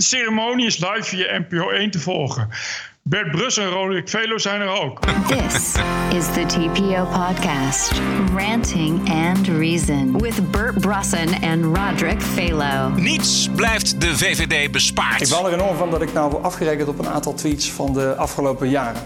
De ceremonie is live via NPO 1 te volgen. Bert Brus en Roderick Velo zijn er ook. This is the TPO podcast, Ranting and Reason, with Bert Brussen and Roderick Phalo. Niets blijft de VVD bespaard. Ik baal er enorm van dat ik nou afgerekend op een aantal tweets van de afgelopen jaren.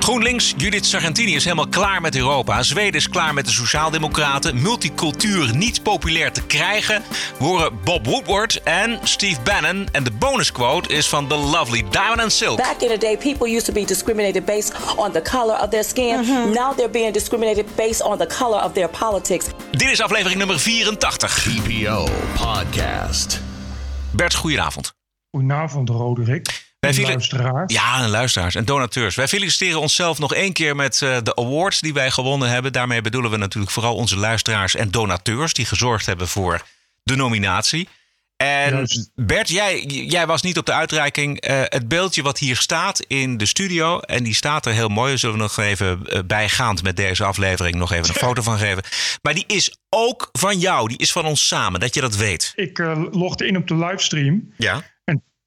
GroenLinks, Judith Sargentini is helemaal klaar met Europa. Zweden is klaar met de Sociaaldemocraten. Multicultuur niet populair te krijgen. We horen Bob Woodward en Steve Bannon. En de bonusquote is van The Lovely Diamond and Silk. Back in the day, people used to be discriminated based on the color of their skin. Now they're being discriminated based on the color of their politics. Dit is aflevering nummer 84. TPO Podcast. Bert, goedenavond. Goedenavond, Roderick. Wij En luisteraars. Ja, en luisteraars en donateurs. Wij feliciteren onszelf nog één keer met eh, de awards die wij gewonnen hebben. Daarmee bedoelen we natuurlijk vooral onze luisteraars en donateurs die gezorgd hebben voor de nominatie. En Juist. Bert, jij, jij was niet op de uitreiking. Eh, het beeldje wat hier staat in de studio, en die staat er heel mooi, zullen we nog even eh, bijgaand met deze aflevering nog even een foto van geven. Maar die is ook van jou, die is van ons samen, dat je dat weet. Ik eh, logde in op de livestream. Ja.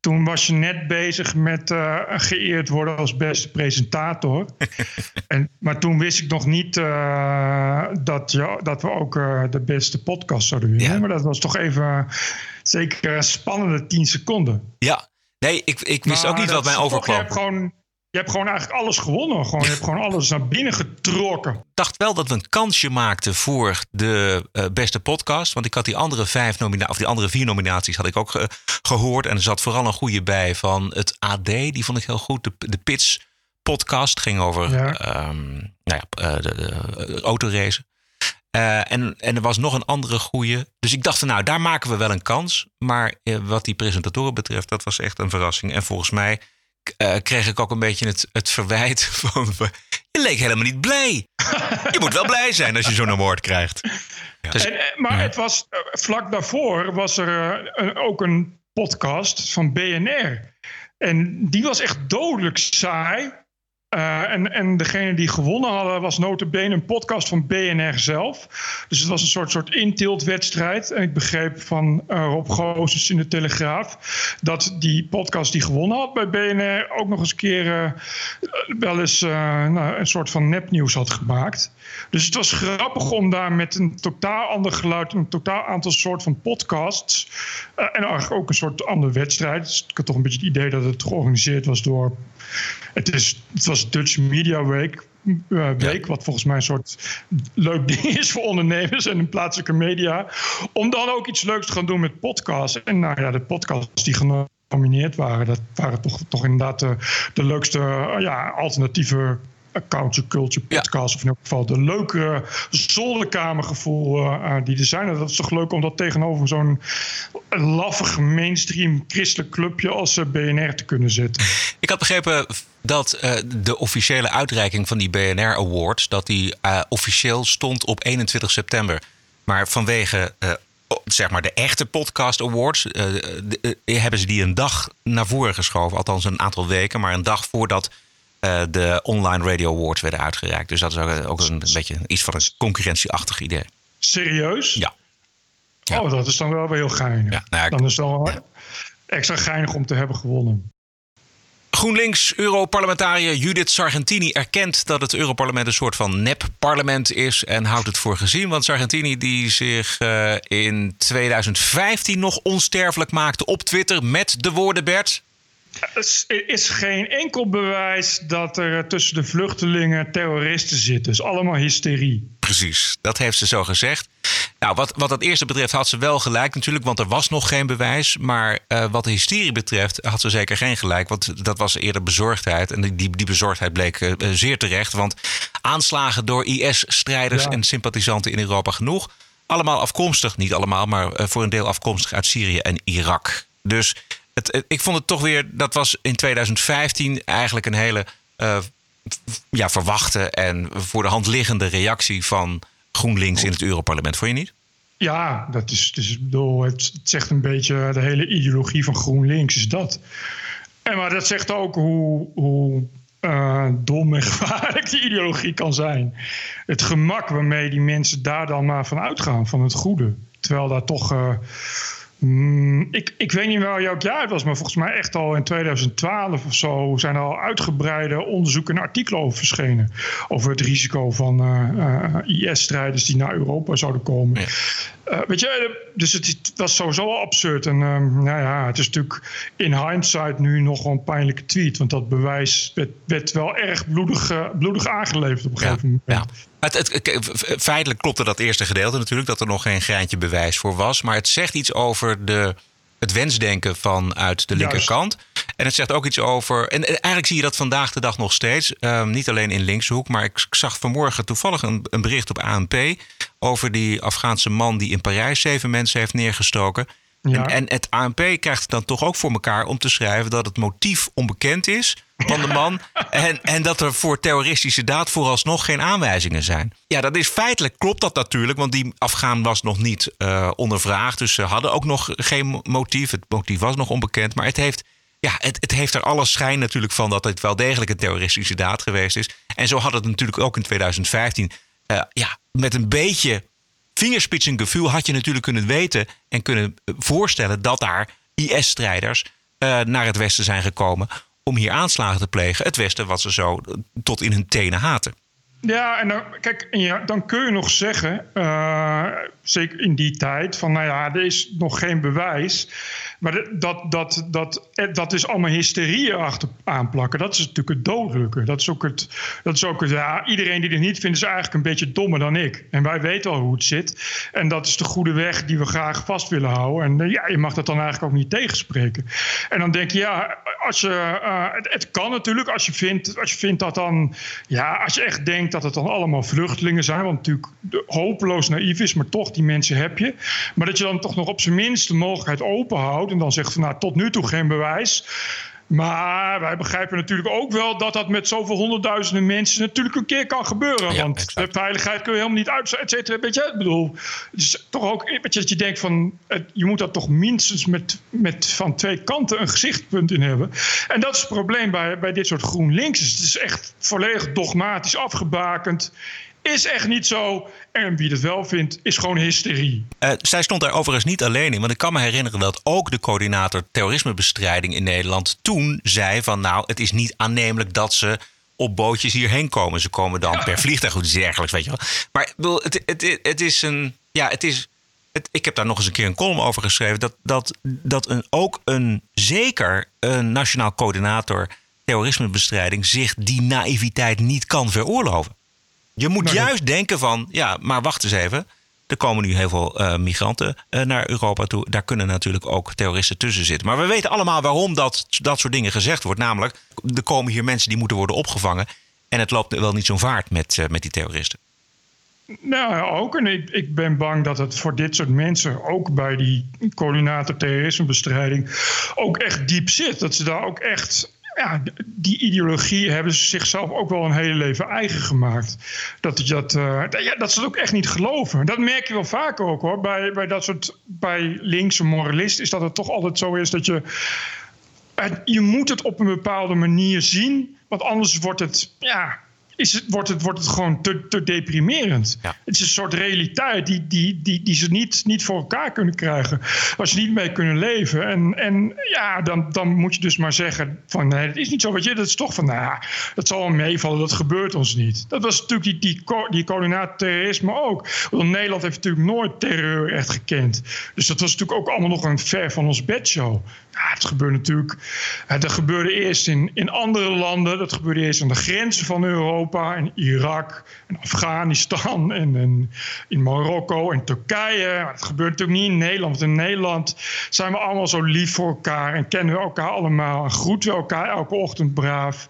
En toen was je net bezig met eh, geëerd worden als beste presentator. en, maar toen wist ik nog niet eh, dat, dat we ook eh, de beste podcast zouden winnen. Ja. Maar dat was toch even zeker een spannende 10 seconden. Ja. Nee, ik, ik wist Maar ook niet wat mij overkwam. hebt, gewoon, je hebt gewoon eigenlijk alles gewonnen. Gewoon, je hebt gewoon alles naar binnen getrokken. Ik dacht wel dat we een kansje maakten voor de eh, beste podcast. Want ik had die andere vijf nomina of die andere vier nominaties had ik ook ge- gehoord. En er zat vooral een goede bij van het AD. Die vond ik heel goed. De, de Pits podcast ging over Ja. ehm, nou ja, eh, de, de autoracen. Eh, en, en er was nog een andere goede. Dus ik dacht van nou, daar maken we wel een kans. Maar wat die presentatoren betreft, dat was echt een verrassing. En volgens mij eh, kreeg ik ook een beetje het, het verwijt van... Je leek helemaal niet blij. Je moet wel blij zijn als je zo'n award krijgt. Dus, En, eh, maar het was, eh, vlak daarvoor was er eh, een- ook een podcast van BNR. En die was echt dodelijk saai. Eh, en, en degene die gewonnen hadden was notabene een podcast van BNR zelf. Dus het was een soort, soort intiltwedstrijd. En ik begreep van eh, Rob Goossens in de Telegraaf... dat die podcast die gewonnen had bij BNR... ook nog eens een keer eh, wel eens nou, een soort van nepnieuws had gemaakt. Dus het was grappig om daar met een totaal ander geluid... een totaal aantal soort van podcasts... en ook een soort andere wedstrijd. Dus ik had toch een beetje het idee dat het georganiseerd was door... Het, is, het was Dutch Media Week, eh, week wat volgens mij een soort leuk ding is voor ondernemers en plaatselijke media. Om dan ook iets leuks te gaan doen met podcasts. En nou ja, de podcasts die genomineerd waren, dat waren toch, toch inderdaad de, de leukste eh, ja, alternatieve culture, culture Ja. podcasts. Of in elk geval de leukere zolderkamergevoel eh, die er zijn. En dat is toch leuk om dat tegenover zo'n laffig mainstream christelijk clubje als eh, BNR te kunnen zetten. ik had begrepen dat de officiële uitreiking van die BNR Awards... dat die officieel stond op 21 september. Maar vanwege... Zeg maar de echte podcast awards. de- hebben ze die een dag naar voren geschoven. Althans een aantal weken. Maar een dag voordat eh, de online radio awards werden uitgereikt. Dus dat is ook, ook een, beetje iets van een concurrentieachtig idee. Serieus? Ja. Ja. Oh, dat is dan wel weer heel geinig. Ja, nou ja, dan is het wel extra geinig om te hebben gewonnen. GroenLinks-Europarlementariër Judith Sargentini erkent dat het Europarlement een soort van nep-parlement is en houdt het voor gezien. Want Sargentini, die zich eh, in 2015 nog onsterfelijk maakte op Twitter met de woorden Bert. Er is geen enkel bewijs dat er eh, tussen de vluchtelingen terroristen zitten. Het is allemaal hysterie. Precies, dat heeft ze zo gezegd. Nou, wat, wat dat eerste betreft had ze wel gelijk natuurlijk, want er was nog geen bewijs. Maar eh, wat de hysterie betreft had ze zeker geen gelijk, want dat was eerder bezorgdheid. En die, die bezorgdheid bleek eh, zeer terecht, want aanslagen door IS-strijders Ja. en sympathisanten in Europa genoeg. Allemaal afkomstig, niet allemaal, maar voor een deel afkomstig uit Syrië en Irak. Dus het, het- ik vond het toch weer, dat was in 2015 eigenlijk een hele eh, ja, verwachte en voor de hand liggende reactie van GroenLinks in het Europarlement. Vond je niet? Ja, dat is, dus, bedoel, het, zegt een beetje de hele ideologie van GroenLinks is dat. En maar dat zegt ook hoe, hoe eh, dom en gevaarlijk die ideologie kan zijn. Het gemak waarmee die mensen daar dan maar van uitgaan, van het goede. Terwijl daar toch, eh, Mm, ik, ik weet niet wel welk jaar het was, maar volgens mij echt al in 2012 of zo zijn er al uitgebreide onderzoeken en artikelen over verschenen. Over het risico van uh, IS-strijders die naar Europa zouden komen. Ja. Weet je, dus het, was sowieso absurd. En nou ja, het is natuurlijk in hindsight nu nog wel een pijnlijke tweet. Want dat bewijs werd, werd wel erg bloedig, bloedig aangeleverd op een gegeven moment. Ja. Het, het, feitelijk klopte dat eerste gedeelte natuurlijk, dat er nog geen greintje bewijs voor was. Maar het zegt iets over de, het wensdenken vanuit de linkerkant. En het zegt ook iets over. En eigenlijk zie je dat vandaag de dag nog steeds. Ehm, niet alleen in linkshoek, maar ik zag vanmorgen toevallig een, een bericht op ANP. over die Afghaanse man die in Parijs zeven mensen heeft neergestoken. En, en, het ANP krijgt het dan toch ook voor elkaar om te schrijven dat het motief onbekend is van de man. En, en dat er voor terroristische daad vooralsnog geen aanwijzingen zijn. Ja, dat is feitelijk klopt dat natuurlijk, want die Afghaan was nog niet uh, ondervraagd. Dus ze hadden ook nog geen motief. Het motief was nog onbekend. Maar het heeft, ja, het, het heeft er alle schijn natuurlijk van dat het wel degelijk een terroristische daad geweest is. En zo had het natuurlijk ook in 2015. Uh, eh, ja, met een beetje vingerspitsengevoel had je natuurlijk kunnen weten en kunnen voorstellen dat daar IS-strijders uh, naar het westen zijn gekomen om hier aanslagen te plegen. Het Westen wat ze zo tot in hun tenen haten. Ja, en dan, kijk, dan kun je nog zeggen, uh, zeker in die tijd, van nou ja, er is nog geen bewijs. Maar dat, dat, dat, eh, dat is allemaal hysterie achter aanplakken. Dat is natuurlijk het dodelijke. Dat is ook het, dat is ook het, ja, iedereen die het niet vindt, is eigenlijk een beetje dommer dan ik. En wij weten al hoe het zit. En dat is de goede weg die we graag vast willen houden. En eh, ja, je mag dat dan eigenlijk ook niet tegenspreken. En dan denk je, ja, als je, uh, het, kan natuurlijk als je, vindt, als je vindt dat dan, ja, als je echt denkt dat het dan allemaal vluchtelingen zijn, wat natuurlijk hopeloos naïef is, maar toch, die mensen heb je. Maar dat je dan toch nog op zijn minst de mogelijkheid openhoudt en dan zegt van nou, tot nu toe geen bewijs. Maar wij begrijpen natuurlijk ook wel dat dat met zoveel honderdduizenden mensen natuurlijk een keer kan gebeuren. want de veiligheid kun je helemaal niet uitzetten, et cetera. Weet je, ik bedoel, het is toch ook weet je, dat je denkt van, je moet dat toch minstens met, met van twee kanten een gezichtspunt in hebben. En dat is het probleem bij, bij dit soort GroenLinks. Het is echt volledig dogmatisch afgebakend. Is echt niet zo. En wie het wel vindt, is gewoon hysterie. Uh, zij stond daar overigens niet alleen in. Want ik kan me herinneren dat ook de coördinator terrorismebestrijding in Nederland toen zei van nou, het is niet aannemelijk dat ze op bootjes hierheen komen. Ze komen dan per vliegtuig of iets dergelijks, weet je wel. Maar het, het, het is een. Ja, het is. Het, ik heb daar nog eens een keer een column over geschreven. Dat, dat, dat een, ook een zeker een nationaal coördinator terrorismebestrijding zich die naïviteit niet kan veroorloven. Je moet juist denken van, ja, maar wacht eens even. Er komen nu heel veel uh, migranten uh, naar Europa toe. Daar kunnen natuurlijk ook terroristen tussen zitten. Maar we weten allemaal waarom dat, dat soort dingen gezegd wordt. Namelijk, er komen hier mensen die moeten worden opgevangen. En het loopt wel niet zo'n vaart met, uh, met die terroristen. Nou, ook. En ik, ik ben bang dat het voor dit soort mensen, ook bij die coördinator terrorismebestrijding, ook echt diep zit. Dat ze daar ook echt ja, die ideologie hebben ze zichzelf ook wel een hele leven eigen gemaakt. Dat, dat, uh, ja, dat ze het ook echt niet geloven. Dat merk je wel vaker ook hoor. Bij, bij dat soort bij linkse moralisten is dat het toch altijd zo is dat je. Je moet het op een bepaalde manier zien, want anders wordt het. Ja, is het, wordt, het, wordt het gewoon te, te deprimerend. Het is een soort realiteit die, die, die, die ze niet, niet voor elkaar kunnen krijgen. Waar ze niet mee kunnen leven. En, en ja, dan, dan moet je dus maar zeggen van nee, het is niet zo. Weet je, dat is toch van nou ja, dat zal wel meevallen, dat gebeurt ons niet. Dat was natuurlijk die, die, die coördinaat terrorisme ook. Want Nederland heeft natuurlijk nooit terreur echt gekend. Dus dat was natuurlijk ook allemaal nog een ver van ons bedshow. Ja, het gebeurde natuurlijk. Dat gebeurde eerst in, in andere landen. Dat gebeurde eerst aan de grenzen van Europa. In Irak, en Afghanistan, en, en in Marokko en Turkije. Maar dat gebeurt natuurlijk niet in Nederland. Want in Nederland zijn we allemaal zo lief voor elkaar en kennen we elkaar allemaal. En groeten we elkaar elke ochtend braaf.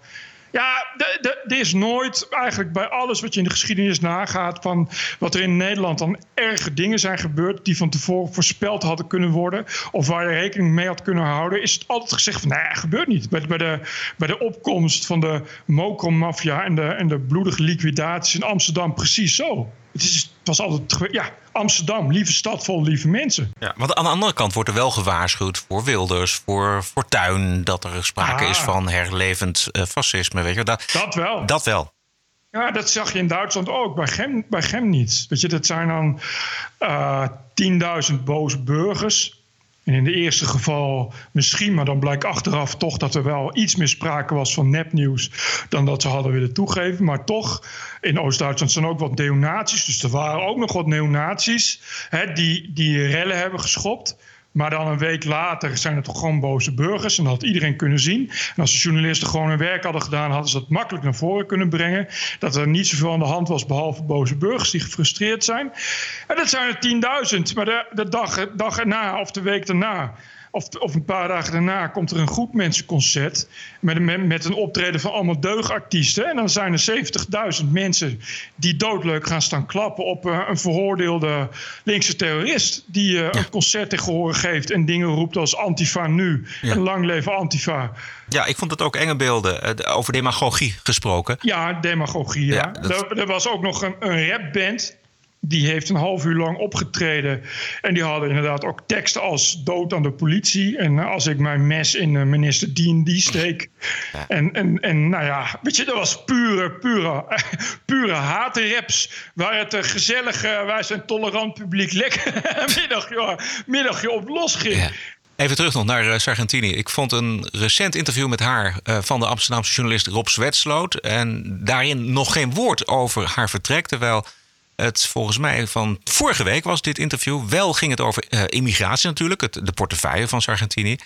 Ja, er is nooit eigenlijk bij alles wat je in de geschiedenis nagaat... van wat er in Nederland dan erge dingen zijn gebeurd... die van tevoren voorspeld hadden kunnen worden... of waar je rekening mee had kunnen houden... is het altijd gezegd van, nee, gebeurt niet. Bij, bij, de, bij de opkomst van de mokromafia en de, en de bloedige liquidaties in Amsterdam precies zo. Het, is, was altijd, ja, Amsterdam, lieve stad vol lieve mensen. Ja, want aan de andere kant wordt er wel gewaarschuwd voor Wilders, voor Fortuin, dat er sprake is ah. van herlevend uh, fascisme. Weet je, dat, dat wel. Dat wel. Ja, dat zag je in Duitsland ook, bij Gem, bij niet. Weet je, dat zijn dan uh, eh, 10.000 boze burgers En in de eerste geval misschien, maar dan blijkt achteraf toch dat er wel iets meer sprake was van nepnieuws dan dat ze hadden willen toegeven. Maar toch, in Oost-Duitsland zijn ook wat neonazies. Dus er waren ook nog wat neonazies hè, die, die rellen hebben geschopt. Maar dan een week later zijn het toch gewoon boze burgers. En dat had iedereen kunnen zien. En als de journalisten gewoon hun werk hadden gedaan, hadden ze dat makkelijk naar voren kunnen brengen. Dat er niet zoveel aan de hand was, behalve boze burgers die gefrustreerd zijn. En dat zijn er 10.000. Maar de, de dag, dag erna of de week daarna of, of een paar dagen daarna komt er een goed mensenconcert. Met een, met een optreden van allemaal deugartiesten. En dan zijn er 70.000 mensen die doodleuk gaan staan klappen op uh, een veroordeelde linkse terrorist. Die uh, een concert tegen horen geeft en dingen roept als Antifa nu. En lang leven Antifa. Ja, ik vond het ook enge beelden. Uh, over demagogie gesproken. Ja, demagogie. Ja. ja dat... er, er, was ook nog een, een rapband die heeft een half uur lang opgetreden. En die hadden inderdaad ook teksten als dood aan de politie. En als ik mijn mes in minister die en die steek. Ja. En, en, en nou ja, weet je, dat was pure, pure, pure haatraps. Waar het gezellige, wij zijn tolerant publiek, lekker middagje, middagje op los ging. Ja. Even terug nog naar Sargentini. Ik vond een recent interview met haar van de Amsterdamse journalist Rob Zwetsloot. En daarin nog geen woord over haar vertrek. Terwijl het volgens mij van vorige week was dit interview. Wel ging het over uh, immigratie natuurlijk, het, de portefeuille van Sargentini.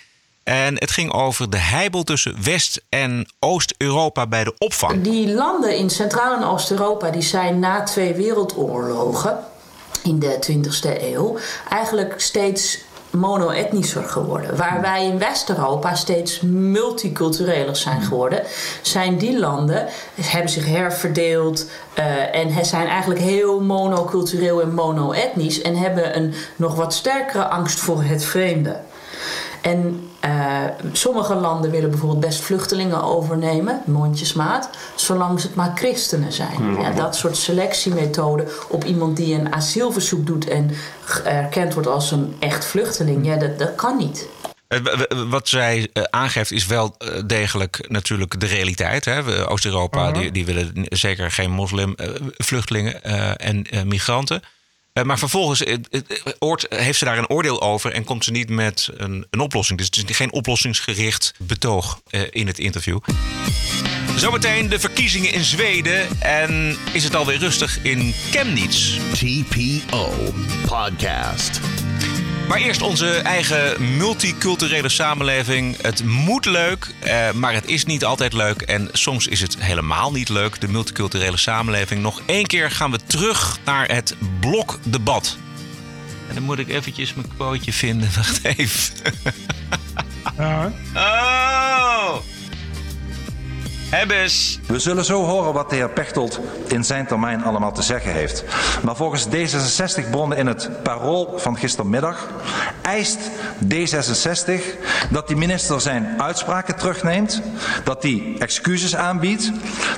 En het ging over de heibel tussen West- en Oost-Europa bij de opvang. Die landen in Centraal- en Oost-Europa die zijn na twee wereldoorlogen in de 20e eeuw eigenlijk steeds mono-etnischer geworden. Waar wij in West-Europa steeds multicultureler zijn geworden, zijn die landen, hebben zich herverdeeld uh, en zijn eigenlijk heel monocultureel en mono-etnisch en hebben een nog wat sterkere angst voor het vreemde. En uh, sommige landen willen bijvoorbeeld best vluchtelingen overnemen, mondjesmaat, zolang het maar christenen zijn. Ja, dat soort selectiemethoden op iemand die een asielverzoek doet en erkend wordt als een echt vluchteling, ja, dat, dat kan niet. Wat zij aangeeft is wel degelijk natuurlijk de realiteit. Oost-Europa uh -huh. die, die, willen zeker geen moslimvluchtelingen en migranten. Maar vervolgens heeft ze daar een oordeel over en komt ze niet met een, een oplossing. Dus het is geen oplossingsgericht betoog in het interview. Zometeen de verkiezingen in Zweden en is het alweer rustig in Chemnitz. TPO Podcast. Maar eerst onze eigen multiculturele samenleving. Het moet leuk, eh, maar het is niet altijd leuk. En soms is het helemaal niet leuk, de multiculturele samenleving. Nog één keer gaan we terug naar het blokdebat. En dan moet ik eventjes mijn quoteje vinden. Wacht even. Ja. Oh! Hebbes. We zullen zo horen wat de heer Pechtold in zijn termijn allemaal te zeggen heeft. Maar volgens D66-bronnen in het parool van gistermiddag eist D66 dat die minister zijn uitspraken terugneemt, dat hij excuses aanbiedt,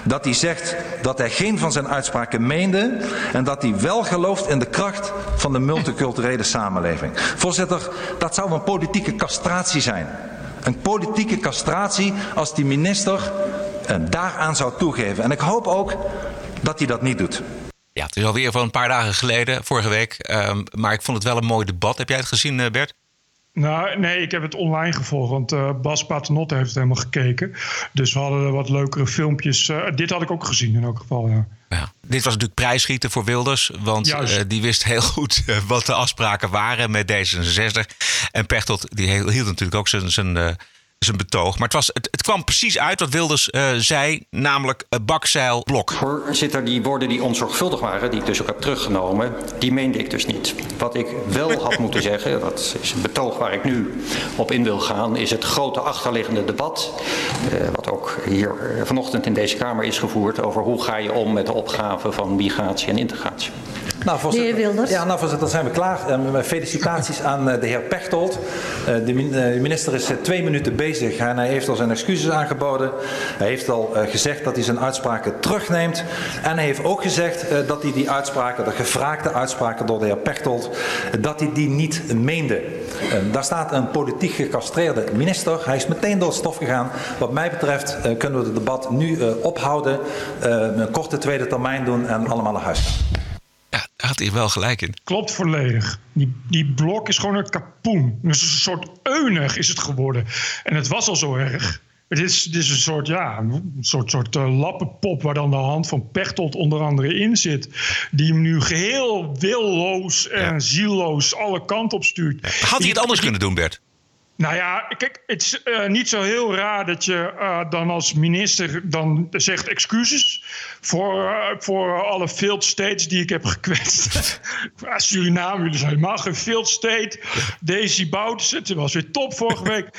dat hij zegt dat hij geen van zijn uitspraken meende en dat hij wel gelooft in de kracht van de multiculturele samenleving. Voorzitter, dat zou een politieke castratie zijn. Een politieke castratie als die minister daaraan zou toegeven. En ik hoop ook dat hij dat niet doet. Ja, het is alweer van een paar dagen geleden, vorige week. Um, maar ik vond het wel een mooi debat. Heb jij het gezien, Bert? Nou, nee, ik heb het online gevolgd, want uh, Bas Paternotte heeft het helemaal gekeken. Dus we hadden wat leukere filmpjes. Uh, dit had ik ook gezien in elk geval, ja. ja. Dit was natuurlijk prijsschieten voor Wilders, want uh, die wist heel goed wat de afspraken waren met D66. En Pechtold die hield natuurlijk ook zijn... zijn zijn betoog. Maar het, was, het, het kwam precies uit wat Wilders uh, zei, namelijk uh, bakzeil. Voorzitter, die woorden die onzorgvuldig waren, die ik dus ook heb teruggenomen, die meende ik dus niet. Wat ik wel had moeten zeggen, dat is een betoog waar ik nu op in wil gaan, is het grote achterliggende debat, uh, wat ook hier vanochtend in deze Kamer is gevoerd, over hoe ga je om met de opgave van migratie en integratie. Nou, voorzitter, de heer Wilders. Ja, nou, voorzitter, dan zijn we klaar. Uh, felicitaties aan uh, de heer Pechtold. De, min de, minister is twee minuten bezig en hij heeft al zijn excuses aangeboden. Hij heeft al gezegd dat hij zijn uitspraken terugneemt. En hij heeft ook gezegd dat hij die uitspraken, de gevraagde uitspraken door de heer Pechtold, dat hij die niet meende. daar staat een politiek gecastreerde minister. Hij is meteen door het stof gegaan. Wat mij betreft kunnen we het debat nu ophouden, een korte tweede termijn doen en allemaal naar huis. Ja, had hij wel gelijk in. Klopt volledig. Die, die blok is gewoon een kapoen. Dus een soort eunig is het geworden. En het was al zo erg. Het is, het is een soort, ja, een soort, soort uh, lappenpop waar dan de hand van Pechtold onder andere in zit. Die hem nu geheel willoos en ja. zielloos alle kanten op stuurt. Had hij het anders kunnen doen, Bert? Nou ja, kijk, het is uh, niet zo heel raar dat je uh, dan als minister dan zegt excuses voor, uh, voor alle failed states die ik heb gekwetst. Suriname, jullie zijn helemaal geen failed state. Daisy Boutersen, het was weer top vorige week.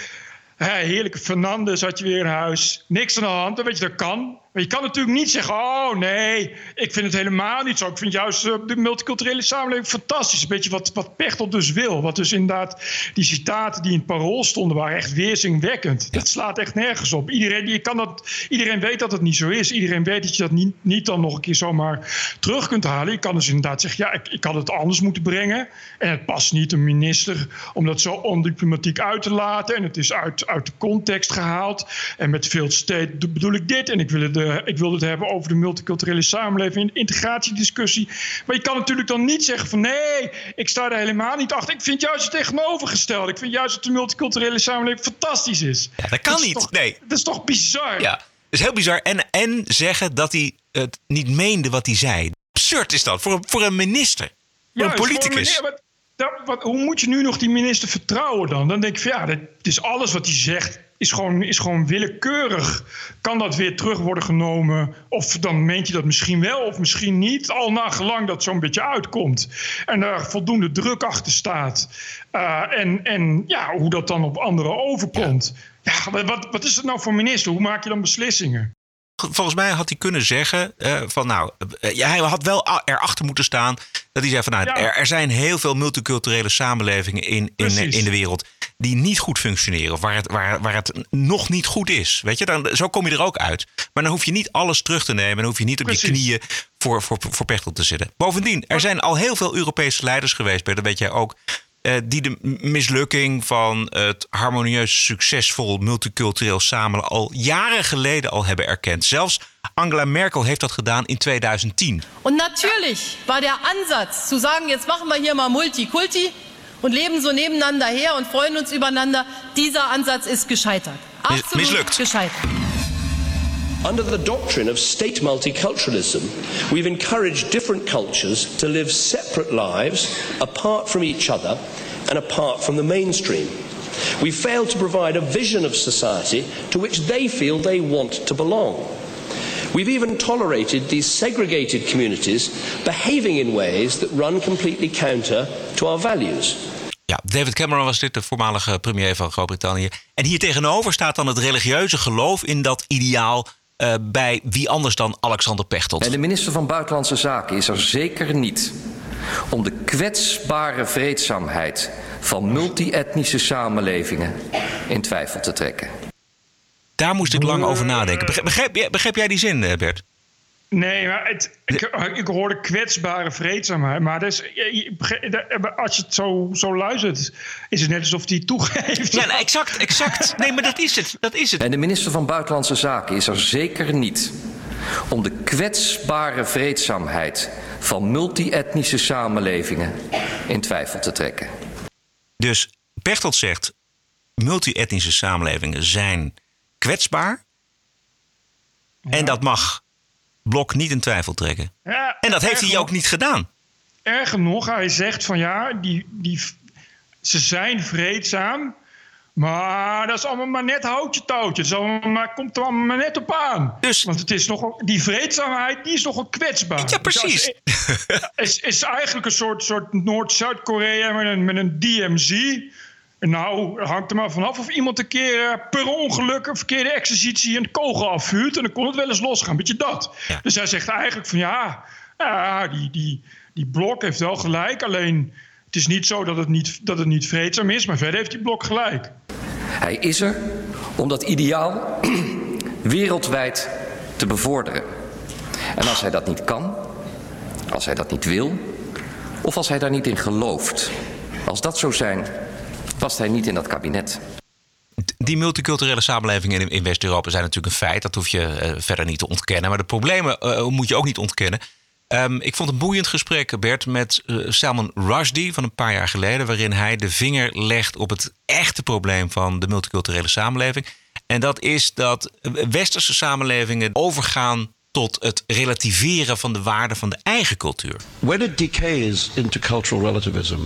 Hey, heerlijke Fernandes had je weer in huis. Niks aan de hand, weet je, dat kan. Maar je kan natuurlijk niet zeggen: Oh nee, ik vind het helemaal niet zo. Ik vind juist uh, de multiculturele samenleving fantastisch. Een beetje wat, wat Pechtold dus wil. Wat dus inderdaad, die citaten die in het parool stonden, waren echt weerzingwekkend. Dat slaat echt nergens op. Iedereen, je kan dat, iedereen weet dat het niet zo is. Iedereen weet dat je dat niet, niet dan nog een keer zomaar terug kunt halen. Je kan dus inderdaad zeggen: Ja, ik, ik had het anders moeten brengen. En het past niet een minister om dat zo ondiplomatiek uit te laten. En het is uit, uit de context gehaald. En met veel state bedoel ik dit. En ik wil het de, ik wilde het hebben over de multiculturele samenleving, integratiediscussie. Maar je kan natuurlijk dan niet zeggen van nee, ik sta er helemaal niet achter. Ik vind juist het tegenovergestelde. Ik vind juist dat de multiculturele samenleving fantastisch is. Ja, dat kan dat niet. Toch, nee. Dat is toch bizar? Ja, dat is heel bizar. En, en zeggen dat hij het niet meende wat hij zei. Absurd is dat voor een, voor een minister. Voor een politicus. Voor een meneer, wat, dat, wat, hoe moet je nu nog die minister vertrouwen dan? Dan denk ik van ja, dat is alles wat hij zegt is gewoon, is gewoon willekeurig. Kan dat weer terug worden genomen? Of dan meent je dat misschien wel of misschien niet. Al nagelang dat zo'n beetje uitkomt. En daar voldoende druk achter staat. Uh, en, en ja, hoe dat dan op anderen overkomt. Ja wat, wat is het nou voor minister? Hoe maak je dan beslissingen? Volgens mij had hij kunnen zeggen uh, van nou, uh, ja, hij had wel erachter moeten staan dat hij zei van nou, ja. er, er, zijn heel veel multiculturele samenlevingen in, in, in de wereld die niet goed functioneren of waar het, waar, waar het nog niet goed is. Weet je, dan, zo kom je er ook uit. Maar dan hoef je niet alles terug te nemen. Dan hoef je niet op Precies. je knieën voor, voor, voor Pechtel te zitten. Bovendien, er zijn al heel veel Europese leiders geweest, dat weet jij ook. Uh, die de mislukking van het harmonieus, succesvol, multicultureel samen al jaren geleden al hebben erkend. Zelfs Angela Merkel heeft dat gedaan in 2010. Und natürlich war der Ansatz zu sagen, jetzt machen wir hier mal Multikulti und leben so nebeneinander her und freuen uns übereinander, dieser Ansatz ist gescheitert. Absolut Missglückt. gescheitert. Under the doctrine of state multiculturalism, we've encouraged different cultures to live separate lives apart from each other and apart from the mainstream. We failed to provide a vision of society to which they feel they want to belong. We've even tolerated these segregated communities behaving in ways that run completely counter to our values. Ja, David Cameron was dit, de voormalige premier van Groot-Brittannië. En hier tegenover staat dan het religieuze geloof in dat ideaal uh, bij wie anders dan Alexander Pechtold. En de minister van Buitenlandse Zaken is er zeker niet om de kwetsbare vreedzaamheid van multi-etnische samenlevingen in twijfel te trekken. Daar moest ik lang over nadenken. Begrijp, begrijp, begrijp jij die zin, eh, Bert? Nee, maar het, ik, ik hoorde kwetsbare vreedzaamheid. Maar dus, als je het zo, zo luistert, is het net alsof hij toegeeft. Ja, nou, exact, exact. Nee, maar dat is het. Dat is het. En de minister van Buitenlandse Zaken is er zeker niet om de kwetsbare vreedzaamheid van multi-etnische samenlevingen in twijfel te trekken. Dus Pechtold zegt: multi-etnische samenlevingen zijn kwetsbaar. Ja. En dat mag Blok niet in twijfel trekken. Ja, en dat heeft hij ook niet gedaan. Erger nog, hij zegt van ja, die, die, ze zijn vreedzaam. Maar dat is allemaal maar net houtje touwtje. Het maar, komt er allemaal maar net op aan. Dus, Want het is nogal, die vreedzaamheid die is nogal kwetsbaar. Ja, precies. Dus is, is eigenlijk een soort, soort Noord-Zuid-Korea met een, met een DMZ. Nou, hangt er maar vanaf of iemand een keer per ongeluk een verkeerde exercitie een kogel afvuurt. En dan kon het wel eens losgaan. Beetje dat. Ja. Dus hij zegt eigenlijk van ja, ja die, die, die blok heeft wel gelijk. Alleen het is niet zo dat het niet, dat het niet vreedzaam is. Maar verder heeft die blok gelijk. Hij is er om dat ideaal wereldwijd te bevorderen. En als hij dat niet kan, als hij dat niet wil, of als hij daar niet in gelooft, als dat zo zijn, past hij niet in dat kabinet. Die multiculturele samenlevingen in, West-Europa zijn natuurlijk een feit. Dat hoef je uh, verder niet te ontkennen. Maar de problemen uh, moet je ook niet ontkennen. Ehm, ik vond een boeiend gesprek, Bert, met uh, Salman Rushdie van een paar jaar geleden, waarin hij de vinger legt op het echte probleem van de multiculturele samenleving. En dat is dat westerse samenlevingen overgaan tot het relativeren van de waarde van de eigen cultuur. When it decays into cultural relativism,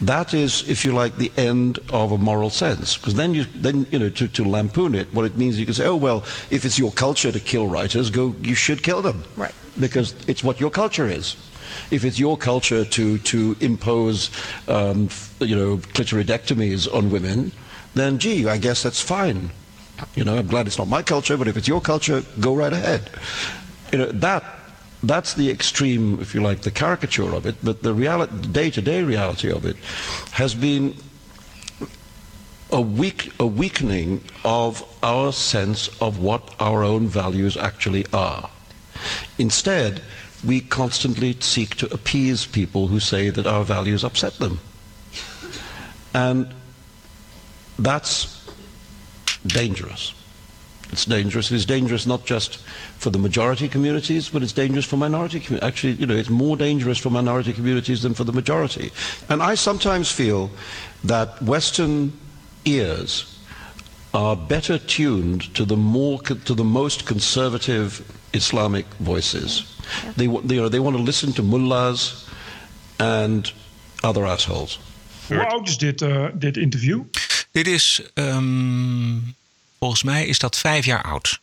that is, if you like, the end of a moral sense. Because then, you, then you know, to, to lampoon it, what it means, you can say, oh well, if it's your culture to kill writers, go, you should kill them, right? Because it's what your culture is. If it's your culture to to impose, um, you know, clitoridectomies on women, then gee, I guess that's fine. You know, I'm glad it's not my culture, but if it's your culture, go right ahead. You know, that that's the extreme, if you like, the caricature of it. But the reality, day-to-day reality of it, has been a weak, a weakening of our sense of what our own values actually are. Instead, we constantly seek to appease people who say that our values upset them. And that's dangerous. It's dangerous. It's dangerous not just for the majority communities, but it's dangerous for minority communities. Actually, you know, it's more dangerous for minority communities than for the majority. And I sometimes feel that Western ears are better tuned to the more to the most conservative Islamic voices. They, they, you know, they want to listen to mullahs and other assholes. Hoe oud is dit, uh, dit interview? Dit is, um, volgens mij is dat vijf jaar oud.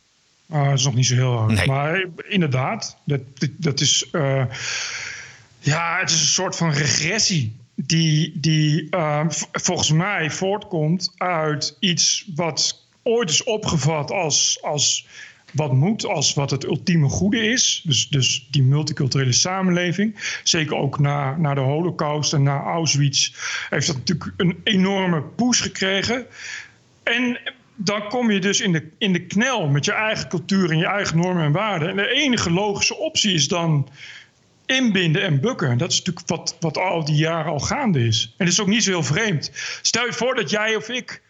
Uh, dat is nog niet zo heel oud. Nee. Maar inderdaad, dat, dat is, uh, ja, het is een soort van regressie. Die, die uh, volgens mij voortkomt uit iets wat ooit is opgevat als, als wat moet, als wat het ultieme goede is. Dus, dus die multiculturele samenleving. Zeker ook na, na de Holocaust en na Auschwitz heeft dat natuurlijk een enorme push gekregen. En dan kom je dus in de, in de knel met je eigen cultuur en je eigen normen en waarden. En de enige logische optie is dan inbinden en bukken. Dat is natuurlijk wat, wat al die jaren al gaande is. En dat is ook niet zo heel vreemd. Stel je voor dat jij of ik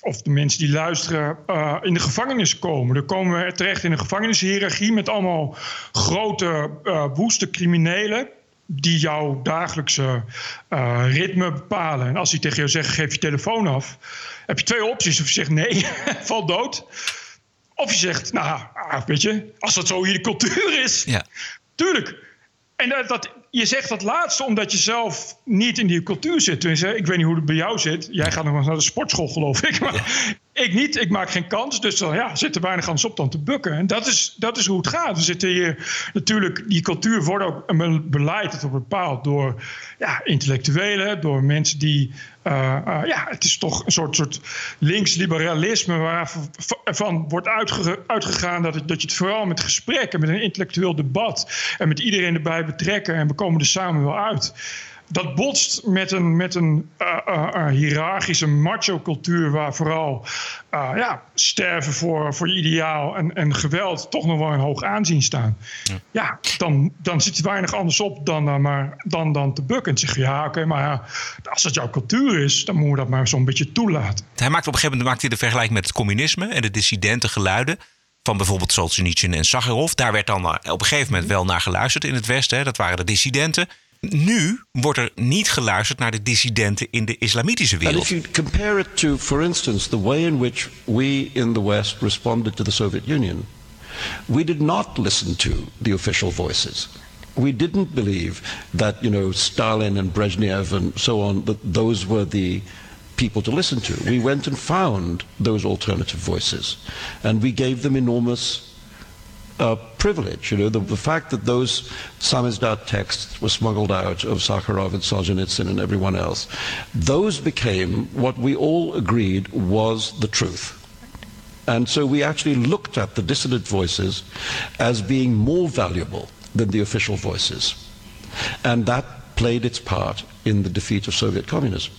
of de mensen die luisteren, uh, in de gevangenis komen. Dan komen we terecht in een gevangenishierarchie met allemaal grote, uh, woeste criminelen. Die jouw dagelijkse uh, ritme bepalen. En als die tegen jou zeggen: geef je telefoon af. Heb je twee opties. Of je zegt nee, val dood. Of je zegt: nou, ah, weet je, als dat zo hier de cultuur is. Ja. Tuurlijk. En dat, dat, je zegt dat laatste omdat je zelf niet in die cultuur zit. Dus, ik weet niet hoe het bij jou zit. Jij gaat nog eens naar de sportschool, geloof ik. Maar ik niet. Ik maak geen kans. Dus dan ja, zit er weinig kans op dan te bukken. En dat is, dat is hoe het gaat. We zitten hier natuurlijk. Die cultuur wordt ook een beleid dat bepaald door ja, intellectuelen, door mensen die. Uh, uh, ja, het is toch een soort, soort links-liberalisme waarvan wordt uitge uitgegaan dat, dat je het vooral met gesprekken, met een intellectueel debat en met iedereen erbij betrekken en we komen er samen wel uit dat botst met een, met een uh, uh, hiërarchische macho-cultuur waar vooral ja, sterven voor, voor je ideaal en, en geweld toch nog wel een hoog aanzien staan. Ja, ja dan, dan zit je weinig anders op dan, maar, dan, dan te bukken. En zeg je, ja, oké, maar ja, als dat jouw cultuur is, dan moet je dat maar zo'n beetje toelaten. Hij maakt op een gegeven moment maakt hij de vergelijking met het communisme en de dissidente geluiden van bijvoorbeeld Solzhenitsyn en Sakharov. Daar werd dan op een gegeven moment wel naar geluisterd in het Westen. Hè. Dat waren de dissidenten. Nu wordt er niet geluisterd naar de dissidenten in de islamitische wereld. And if you compare it to, for instance, the way in which we in the West responded to the Soviet Union, we did not listen to the official voices. We didn't believe that, you know, Stalin and Brezhnev and so on, that those were the people to listen to. We went and found those alternative voices, and we gave them enormous uh, privilege. You know, the, the, fact that those samizdat texts were smuggled out of Sakharov and Solzhenitsyn and everyone else, those became what we all agreed was the truth. And so we actually looked at the dissident voices as being more valuable than the official voices. And that played its part in the defeat of Soviet communism.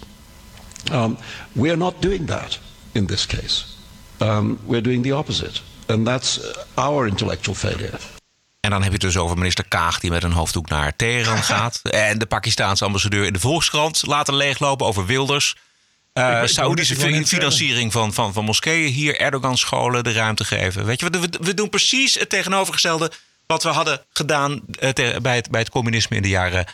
Um, we're not doing that in this case. Um, we're doing the opposite. And that's our intellectual failure. En dan heb je het dus over minister Kaag die met een hoofddoek naar Teheran gaat. En de Pakistaanse ambassadeur in de Volkskrant laten leeglopen over Wilders. Uh, Saoedische financiering van, van, van moskeeën hier, Erdogan scholen de ruimte geven. Weet je, we, we doen precies het tegenovergestelde wat we hadden gedaan bij, het, bij het communisme in de jaren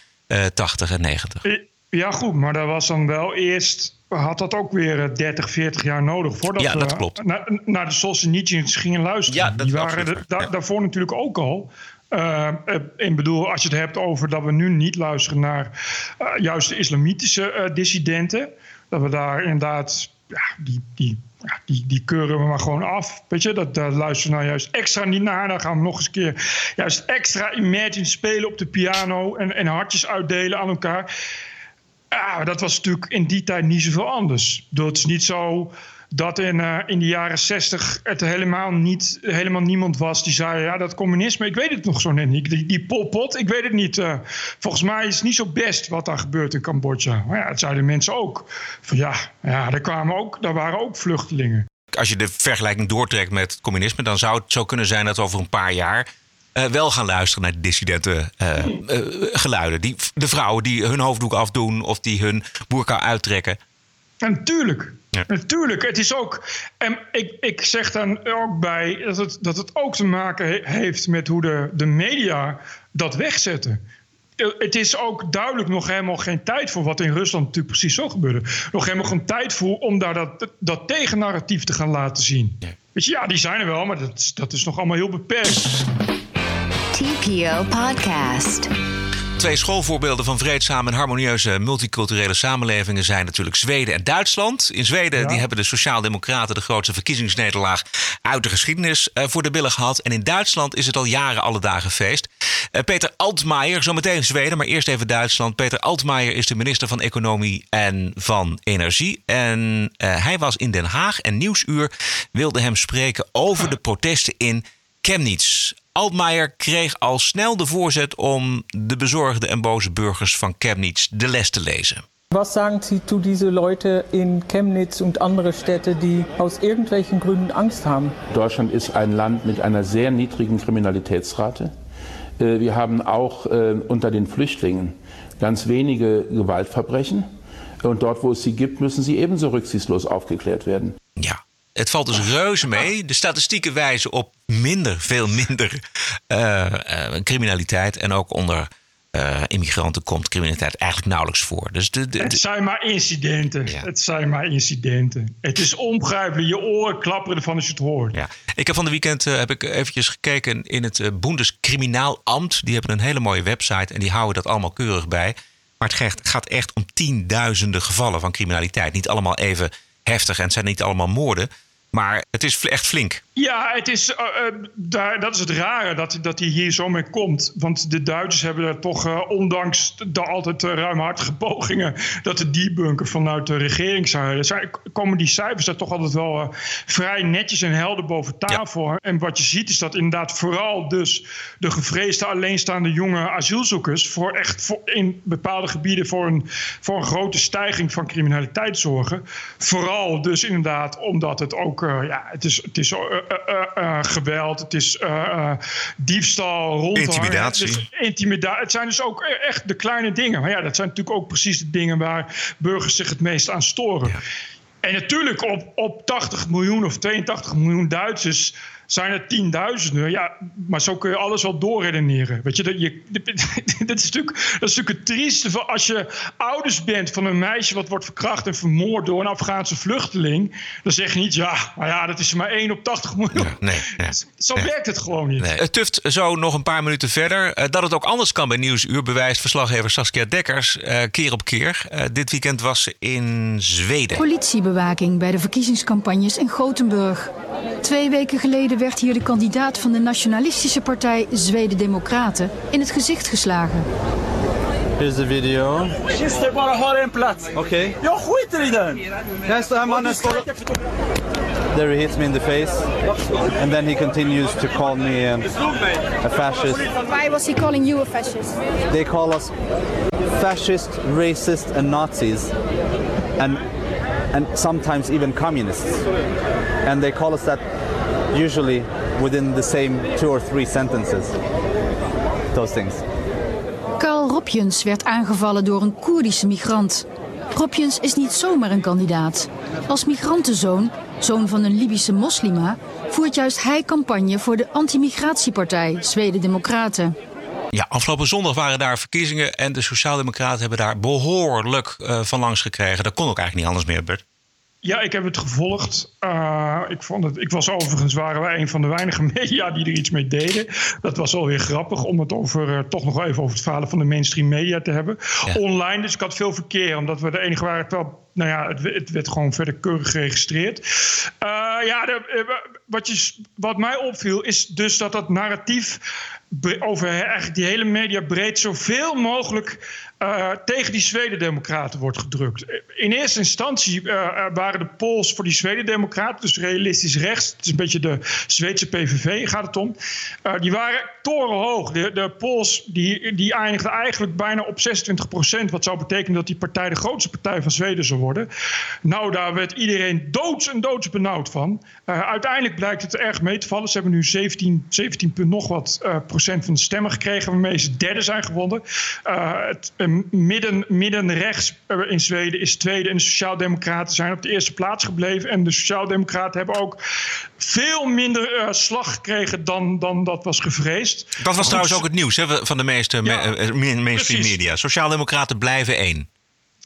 80 en 90. Ja, goed, maar dat was dan wel eerst had dat ook weer 30, 40 jaar nodig voordat ja, dat klopt. we naar, de Solzhenitsyn gingen luisteren. Ja, dat Die waren daarvoor natuurlijk ook al. Uh, ik bedoel, als je het hebt over dat we nu niet luisteren naar uh, juist de islamitische uh, dissidenten, dat we daar inderdaad, ja, die, die, ja, die, die keuren we maar gewoon af. Weet je, dat, daar luisteren we nou juist extra niet naar. Dan gaan we nog eens een keer juist extra Imagine spelen op de piano en, en hartjes uitdelen aan elkaar. Ja, dat was natuurlijk in die tijd niet zoveel anders. Dat is niet zo dat in, uh, in de jaren zestig het helemaal, niet, helemaal niemand was die zei... ja, dat communisme, ik weet het nog zo net niet. Die, die Pol Pot, ik weet het niet. Uh, volgens mij is het niet zo best wat daar gebeurt in Cambodja. Maar ja, dat zeiden mensen ook. Van ja, ja daar, kwamen ook, daar waren ook vluchtelingen. Als je de vergelijking doortrekt met het communisme... dan zou het zo kunnen zijn dat over een paar jaar... Uh, wel gaan luisteren naar de dissidente uh, uh, geluiden. Die, de vrouwen die hun hoofddoek afdoen of die hun boerka uittrekken. Natuurlijk. Ja. Natuurlijk. Het is ook. En ik, ik zeg dan ook bij dat het, dat het ook te maken he, heeft met hoe de, de media dat wegzetten. Het is ook duidelijk nog helemaal geen tijd voor wat in Rusland natuurlijk precies zo gebeurde. Nog helemaal geen tijd voor om daar dat, dat tegennarratief te gaan laten zien. Ja. Weet je, ja, die zijn er wel, maar dat, dat is nog allemaal heel beperkt. TPO Podcast. Twee schoolvoorbeelden van vreedzame en harmonieuze multiculturele samenlevingen zijn natuurlijk Zweden en Duitsland. In Zweden ja. die hebben de Sociaaldemocraten de grootste verkiezingsnederlaag uit de geschiedenis uh, voor de billen gehad. En in Duitsland is het al jaren alle dagen feest. Uh, Peter Altmaier, zometeen Zweden, maar eerst even Duitsland. Peter Altmaier is de minister van Economie en van Energie. En uh, hij was in Den Haag en Nieuwsuur wilde hem spreken over de protesten in Chemnitz. Altmaier kreeg al snel de voorzet om de bezorgde en boze burgers van Chemnitz de les te lezen. Was sagen Sie zu diese Leute in Chemnitz und andere Städte, die aus irgendwelchen Gründen Angst haben? Deutschland ist ein Land mit einer sehr niedrigen Kriminalitätsrate. Wir haben auch unter den Flüchtlingen ganz wenige Gewaltverbrechen. Und dort, wo es sie gibt, müssen sie ebenso rücksichtslos aufgeklärt werden. Ja, het valt dus reuze mee. De statistieken wijzen op minder, veel minder uh, uh, criminaliteit. En ook onder uh, immigranten komt criminaliteit eigenlijk nauwelijks voor. Dus de, de, de... Het zijn maar incidenten. Ja. Het zijn maar incidenten. Het is onbegrijpelijk. Je oren klapperen ervan als je het hoort. Ja. Ik heb van de weekend heb ik eventjes gekeken in het Bundeskriminaalamt. Die hebben een hele mooie website en die houden dat allemaal keurig bij. Maar het gaat echt om tienduizenden gevallen van criminaliteit. Niet allemaal even heftig en het zijn niet allemaal moorden. Maar het is echt flink. Ja, het is, uh, uh, daar, dat is het rare dat, dat hij hier zo mee komt. Want de Duitsers hebben er toch, uh, ondanks de altijd ruimhartige pogingen... dat de debunken vanuit de regering zijn, zijn, komen die cijfers daar toch altijd wel vrij netjes en helder boven tafel. Ja. En wat je ziet is dat inderdaad vooral dus de gevreesde alleenstaande jonge asielzoekers... voor echt voor in bepaalde gebieden voor een, voor een grote stijging van criminaliteit zorgen. Vooral dus inderdaad omdat het ook, ja, het is... Het is geweld, het is diefstal, rond. Intimidatie. Dus intimida het zijn dus ook echt de kleine dingen. Maar ja, dat zijn natuurlijk ook precies de dingen waar burgers zich het meest aan storen. Ja. En natuurlijk op, op 80 miljoen of 82 miljoen Duitsers zijn er tienduizenden. Ja, maar zo kun je alles wel doorredeneren. Weet je, dat, je, dat, is natuurlijk, dat is natuurlijk het trieste van als je ouders bent van een meisje wat wordt verkracht en vermoord door een Afghaanse vluchteling. Dan zeg je niet, ja, maar ja, dat is er maar 1 op 80 miljoen. Ja, nee, ja. Zo ja. werkt het gewoon niet. Nee. Het tuft zo nog een paar minuten verder. Uh, dat het ook anders kan bij Nieuwsuur bewijst verslaggever Saskia Dekkers uh, keer op keer. Uh, dit weekend was ze in Zweden. Politiebewaking bij de verkiezingscampagnes in Gothenburg. Twee weken geleden werd hier de kandidaat van de nationalistische partij Zweden Democraten in het gezicht geslagen. Here's the video. Okay. Jag skiter i den! Står här mannen står... There he hits me in the face. And then he continues to call me um, a fascist. Why was he calling you a fascist? They call us fascist, racist and Nazis. And and sometimes even communists. And they call us that usually within the same two or three sentences. Those things. Karl Ropjens werd aangevallen door een Koerdische migrant. Ropjens is niet zomaar een kandidaat. Als migrantenzoon, zoon van een Libische moslima, voert juist hij campagne voor de anti-migratiepartij Zweden Democraten. Ja, afgelopen zondag waren daar verkiezingen en de Sociaaldemocraten hebben daar behoorlijk uh, van langs gekregen. Dat kon ook eigenlijk niet anders meer, Bert. Ja, ik heb het gevolgd. Uh, ik, vond het, ik was overigens waren wij een van de weinige media die er iets mee deden. Dat was alweer grappig om het over, uh, toch nog even over het falen van de mainstream media te hebben. Ja. Online, dus ik had veel verkeer, omdat we de enige waren. Terwijl, nou ja, het, het werd gewoon verder keurig geregistreerd. Uh, ja, de, wat, je, wat mij opviel is dus dat dat narratief over eigenlijk die hele media breed zoveel mogelijk uh, tegen die Zweden-democraten wordt gedrukt. In eerste instantie uh, waren de polls voor die Zweden-democraten, dus realistisch rechts, het is een beetje de Zweedse PVV gaat het om, die waren torenhoog. De, de polls die, die eindigden eigenlijk bijna op 26 procent, wat zou betekenen dat die partij de grootste partij van Zweden zou worden. Nou, daar werd iedereen doods en doods benauwd van. uiteindelijk blijkt het erg mee te vallen. Ze hebben nu 17, 17 nog wat procent van de stemmen gekregen, waarmee ze derde zijn gewonnen. het midden, midden rechts in Zweden is tweede en de Sociaaldemocraten zijn op de eerste plaats gebleven. En de Sociaaldemocraten hebben ook veel minder uh, slag gekregen dan, dan dat was gevreesd. Dat was trouwens ook het nieuws hè, van de meeste ja, me, mainstream media. Sociaaldemocraten blijven één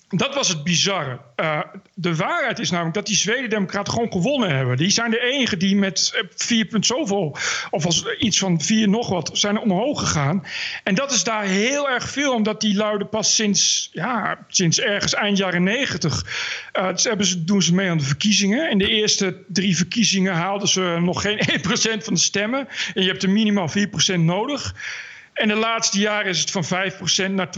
dat was het bizarre. Uh, de waarheid is namelijk dat die Zweden-Democraten gewoon gewonnen hebben. Die zijn de enige die met 4 punt zoveel, of als iets van 4 nog wat, zijn omhoog gegaan. En dat is daar heel erg veel, omdat die luiden pas sinds, ja, sinds ergens eind jaren 90. Uh, ze, doen ze mee aan de verkiezingen. In de eerste drie verkiezingen haalden ze nog geen 1% van de stemmen. En je hebt er minimaal 4% nodig. En de laatste jaren is het van 5% naar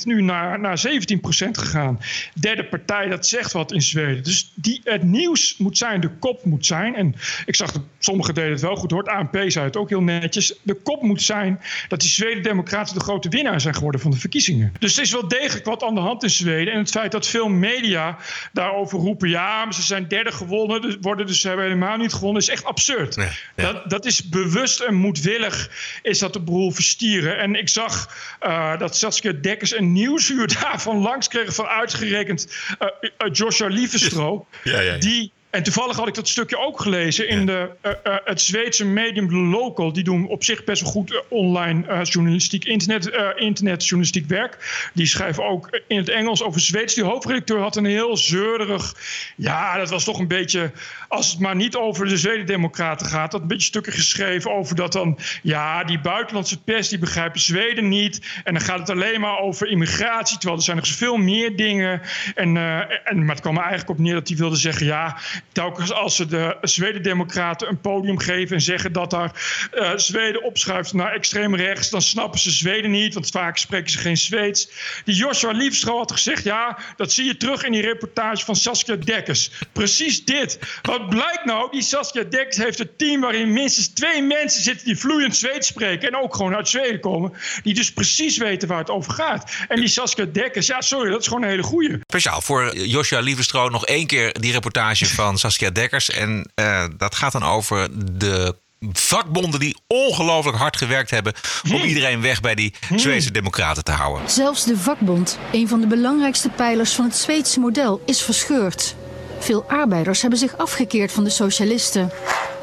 12%, nu naar, naar 17% gegaan. Derde partij, dat zegt wat in Zweden. Dus die, het nieuws moet zijn, de kop moet zijn. En ik zag dat sommigen deden het wel goed, hoort ANP zei het ook heel netjes. De kop moet zijn dat die Zweden-Democraten de grote winnaar zijn geworden van de verkiezingen. Dus er is wel degelijk wat aan de hand in Zweden. En het feit dat veel media daarover roepen, ja, maar ze zijn derde gewonnen, dus worden dus ze hebben helemaal niet gewonnen, is echt absurd. Dat, dat is bewust en moedwillig, is dat de boel En ik zag uh, dat Saskia Dekkers een nieuwsuur daarvan langs kreeg van uitgerekend uh, Joshua Lievestro. Ja, ja, ja. Die en toevallig had ik dat stukje ook gelezen in de, uh, uh, het Zweedse medium The Local. Die doen op zich best wel goed uh, online journalistiek, internet, internetjournalistiek werk. Die schrijven ook in het Engels over Zweeds. Die hoofdredacteur had een heel zeurderig... Ja, dat was toch een beetje... Als het maar niet over de Zweden-democraten gaat... dat een beetje stukken geschreven over dat dan... Ja, die buitenlandse pers, die begrijpen Zweden niet. En dan gaat het alleen maar over immigratie. Terwijl er zijn nog zoveel meer dingen. En, en, maar het kwam er eigenlijk op neer dat hij wilde zeggen... Ja, telkens als ze de Zweden-democraten een podium geven en zeggen dat daar uh, Zweden opschuift naar extreem rechts, dan snappen ze Zweden niet, want vaak spreken ze geen Zweeds. Die Joshua Liefstro had gezegd, ja, dat zie je terug in die reportage van Saskia Dekkers. Precies dit. Wat blijkt nou? Die Saskia Dekkers heeft een team waarin minstens twee mensen zitten die vloeiend Zweeds spreken en ook gewoon uit Zweden komen, die dus precies weten waar het over gaat. En die Saskia Dekkers, ja, sorry, dat is gewoon een hele goeie. Speciaal voor Joshua Liefstro nog één keer die reportage van van Saskia Dekkers. En uh, dat gaat dan over de vakbonden die ongelooflijk hard gewerkt hebben om hmm. iedereen weg bij die hmm. Zweedse democraten te houden. Zelfs de vakbond, een van de belangrijkste pijlers van het Zweedse model, is verscheurd. Veel arbeiders hebben zich afgekeerd van de socialisten.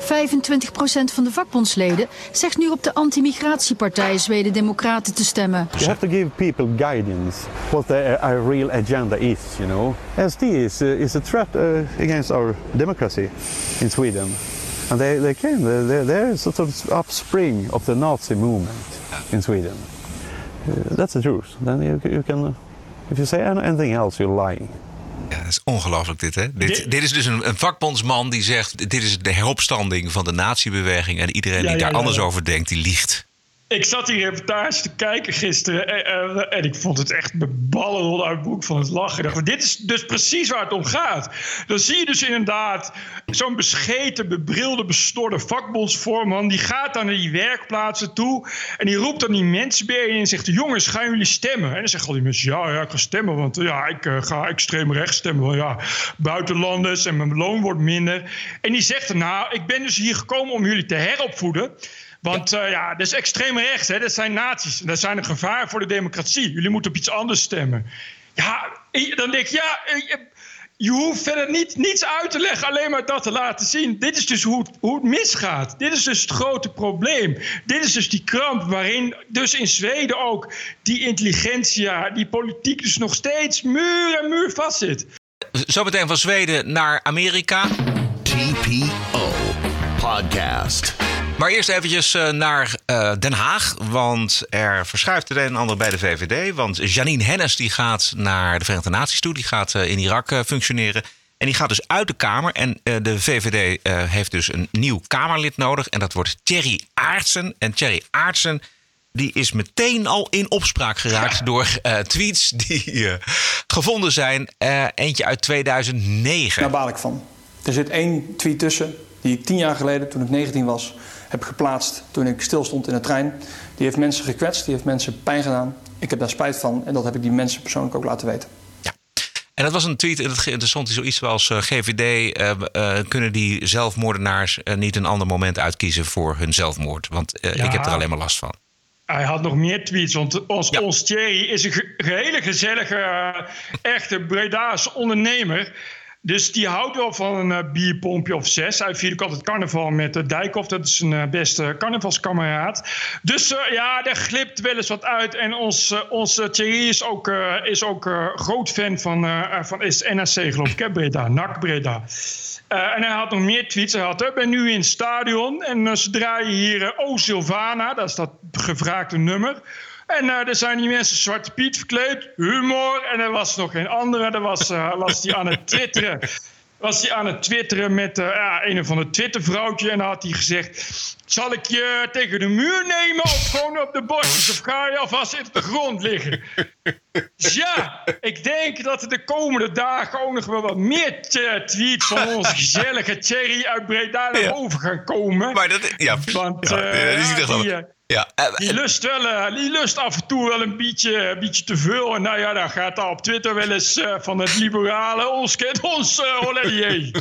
25% van de vakbondsleden zegt nu op de anti-migratiepartij Zweden Democraten te stemmen. You have to give people guidance what their uh, real agenda is, you know. SD is, uh, is a threat uh, against our democracy in Sweden. And they, they came, they're, they're sort of upspring of the Nazi movement in Sweden. That's the truth. Then you, you can, if you say anything else, you're lying. Ja, dat is ongelooflijk dit, hè? Dit, dit is dus een, een, vakbondsman die zegt... dit is de heropstanding van de natiebeweging... en iedereen die daar anders over denkt, die liegt. Ik zat die reportage te kijken gisteren en, en, en ik vond het echt de ballen uit boek van het lachen. Dacht, dit is dus precies waar het om gaat. Dan zie je dus inderdaad zo'n bescheten, bebrilde, bestorde vakbondsvoorman. Die gaat dan naar die werkplaatsen toe en die roept dan die mensen bijeen en zegt: Jongens, gaan jullie stemmen? En dan zeggen al die mensen: Ja, ja ik ga stemmen, want ja, ik uh, ga extreem rechts stemmen. Want ja, buitenlanders en mijn loon wordt minder. En die zegt: Nou, ik ben dus hier gekomen om jullie te heropvoeden. Want ja, uh, ja dat is extreem rechts, hè? dat zijn nazi's. Dat zijn een gevaar voor de democratie. Jullie moeten op iets anders stemmen. Ja, dan denk ik, ja, je hoeft verder niet, niets uit te leggen, alleen maar dat te laten zien. Dit is dus hoe het, hoe het misgaat. Dit is dus het grote probleem. Dit is dus die kramp waarin dus in Zweden ook die intelligentia, die politiek dus nog steeds muur en muur vastzit. Zometeen van Zweden naar Amerika. TPO Podcast. Maar eerst eventjes eh, naar uh, Den Haag. Want er verschuift het een en ander bij de VVD. Want Janine Hennis die gaat naar de Verenigde Naties toe. Die gaat uh, in Irak functioneren. En die gaat dus uit de Kamer. En de VVD heeft dus een nieuw Kamerlid nodig. En dat wordt Thierry Aartsen. En Thierry Aartsen die is meteen al in opspraak geraakt door tweets die gevonden zijn. eentje uit 2009. Daar baal ik van. Er zit één tweet tussen die ik tien jaar geleden, toen ik 19 was, heb geplaatst toen ik stilstond in de trein. Die heeft mensen gekwetst, die heeft mensen pijn gedaan. Ik heb daar spijt van en dat heb ik die mensen persoonlijk ook laten weten. Ja. En dat was een tweet, en er stond zoiets als uh, GVD, uh, uh, kunnen die zelfmoordenaars niet een ander moment uitkiezen voor hun zelfmoord? Want ja. ik heb er alleen maar last van. Hij had nog meer tweets, want ja. ons Thierry is een ge hele gezellige, echte Breda's ondernemer. Dus die houdt wel van een uh, bierpompje of zes. Hij viert ook altijd carnaval met uh, Dijkhoff. Dat is een uh, beste carnavalskameraad. Dus ja, daar glipt wel eens wat uit. En ons, onze Thierry is ook, is ook groot fan van, van is NAC, geloof ik. Hè? Breda, NAC Breda. en hij had nog meer tweets. Hij had, ik ben nu in het stadion. En ze draaien hier O Silvana. Dat is dat gevraagde nummer. En uh, er zijn die mensen Zwarte Piet verkleed, humor. En er was nog geen andere. Er was, uh, was die aan het twitteren. Was hij aan het twitteren met uh, ja, een of ander Twittervrouwtje. En dan had hij gezegd: Zal ik je tegen de muur nemen of gewoon op de borstjes? Of ga je alvast in de grond liggen? Dus ja, ik denk dat er de komende dagen ook nog wel wat meer tweets van onze gezellige Thierry uit Breda naar boven gaan komen. Maar dat, ja, Want, ja, dat is niet echt ja, die, lust wel, uh, die lust af en toe wel een beetje, beetje te veel. En nou ja, dan gaat daar op Twitter wel eens uh, van het liberale ons kent ons uh,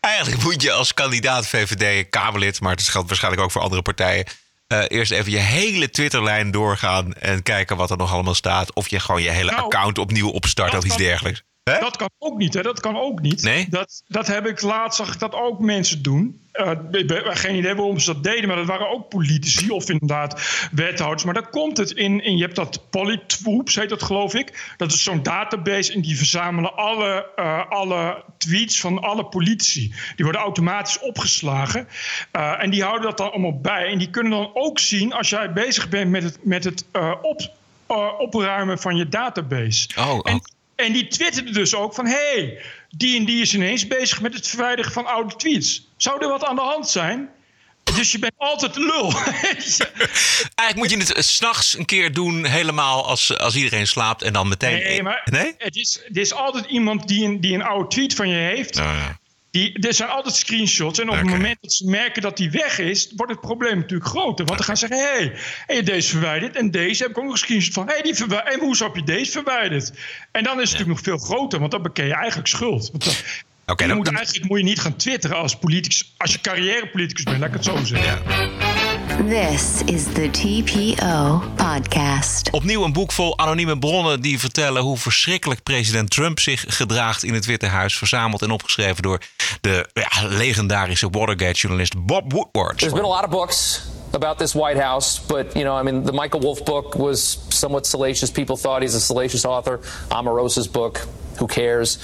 Eigenlijk moet je als kandidaat VVD, Kamerlid, maar het geldt waarschijnlijk ook voor andere partijen. eerst even je hele Twitterlijn doorgaan en kijken wat er nog allemaal staat. Of je gewoon je hele nou, account opnieuw opstart of iets dergelijks. Hè? Dat kan ook niet, hè? Dat kan ook niet. Nee? Dat, dat heb ik laatst zag ik dat ook mensen doen. Uh, ik heb geen idee waarom ze dat deden, maar dat waren ook politici of inderdaad wethouders. Maar dan komt het in, in je hebt dat Polytwoops, heet dat geloof ik. Dat is zo'n database en die verzamelen alle, uh, alle tweets van alle politici. Die worden automatisch opgeslagen uh, en die houden dat dan allemaal bij. En die kunnen dan ook zien als jij bezig bent met het, met het op, opruimen van je database. Oh, oh. En, en die twitterde dus ook van... hey, die en die is ineens bezig met het verwijderen van oude tweets. Zou er wat aan de hand zijn? Dus je bent altijd lul. Eigenlijk moet je het s'nachts een keer doen, helemaal als, als iedereen slaapt en dan meteen. Nee, maar nee? Het, is, het is altijd iemand die een, die een oude tweet van je heeft. Oh, ja. Die, er zijn altijd screenshots. En op okay. het moment dat ze merken dat die weg is, wordt het probleem natuurlijk groter. Want dan gaan ze zeggen: hé, hey, hey, deze verwijderd. En deze heb ik ook nog een screenshot van: hé, hey, die verwijderd. En hoezo heb je deze verwijderd? En dan is het ja. natuurlijk nog veel groter, want dan beken je eigenlijk schuld. Want dan, okay, je dan, moet, eigenlijk moet je niet gaan twitteren als politicus. Als je carrièrepoliticus bent, laat ik het zo zeggen. Ja. This is the TPO podcast. Opnieuw een boek vol anonieme bronnen die vertellen hoe verschrikkelijk president Trump zich gedraagt in het Witte Huis. Verzameld en opgeschreven door de ja, legendarische Watergate-journalist Bob Woodward. There's been a lot of books about this White House, but you know, I mean, the Michael Wolff book was somewhat salacious. People thought he's a salacious author. Omarosa's book, who cares?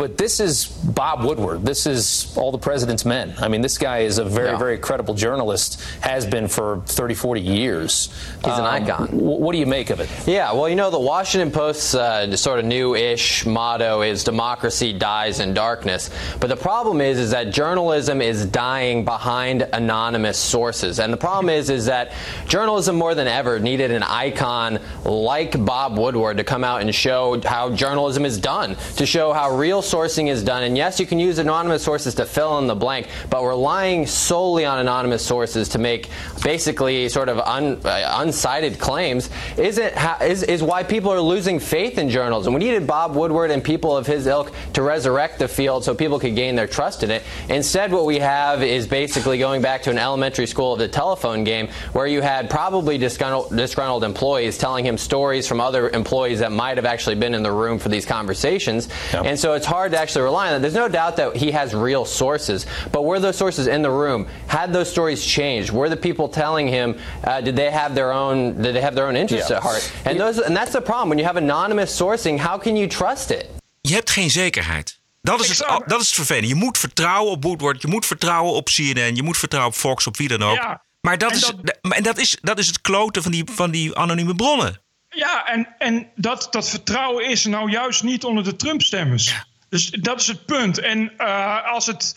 But this is Bob Woodward. This is all the president's men. I mean, this guy is a very, yeah. very credible journalist, has been for 30, 40 years. He's um, an icon. what do you make of it? Yeah, well, you know, the Washington Post's uh, sort of new ish motto is democracy dies in darkness. But the problem is, is that journalism is dying behind anonymous sources. And the problem is, is that journalism more than ever needed an icon like Bob Woodward to come out and show how journalism is done, to show how real sourcing is done. And yes, you can use anonymous sources to fill in the blank, but relying solely on anonymous sources to make basically sort of un, uh, unsighted claims isn't ha- is, is why people are losing faith in journalism. We needed Bob Woodward and people of his ilk to resurrect the field so people could gain their trust in it. Instead, what we have is basically going back to an elementary school of the telephone game where you had probably disgruntled, disgruntled employees telling him stories from other employees that might have actually been in the room for these conversations. And so it's hard to actually rely on that. There's no doubt that he has real sources, but were those sources in the room? Had those stories changed? Were the people telling him? Uh, did they have their own? Did they have their own interests Yeah. at heart? And those, and that's the problem. When you have anonymous sourcing, how can you trust it? Je hebt geen zekerheid. Dat is, het, dat is het vervelende. Je moet vertrouwen op Woodward. Je moet vertrouwen op CNN. Je moet vertrouwen op Fox, op wie dan ook. Ja, maar dat en is, en dat, is, dat is het kloten van die, van die anonieme bronnen. Ja, en, en dat, dat vertrouwen is nou juist niet onder de Trump-stemmers. Dus dat is het punt. En eh, als het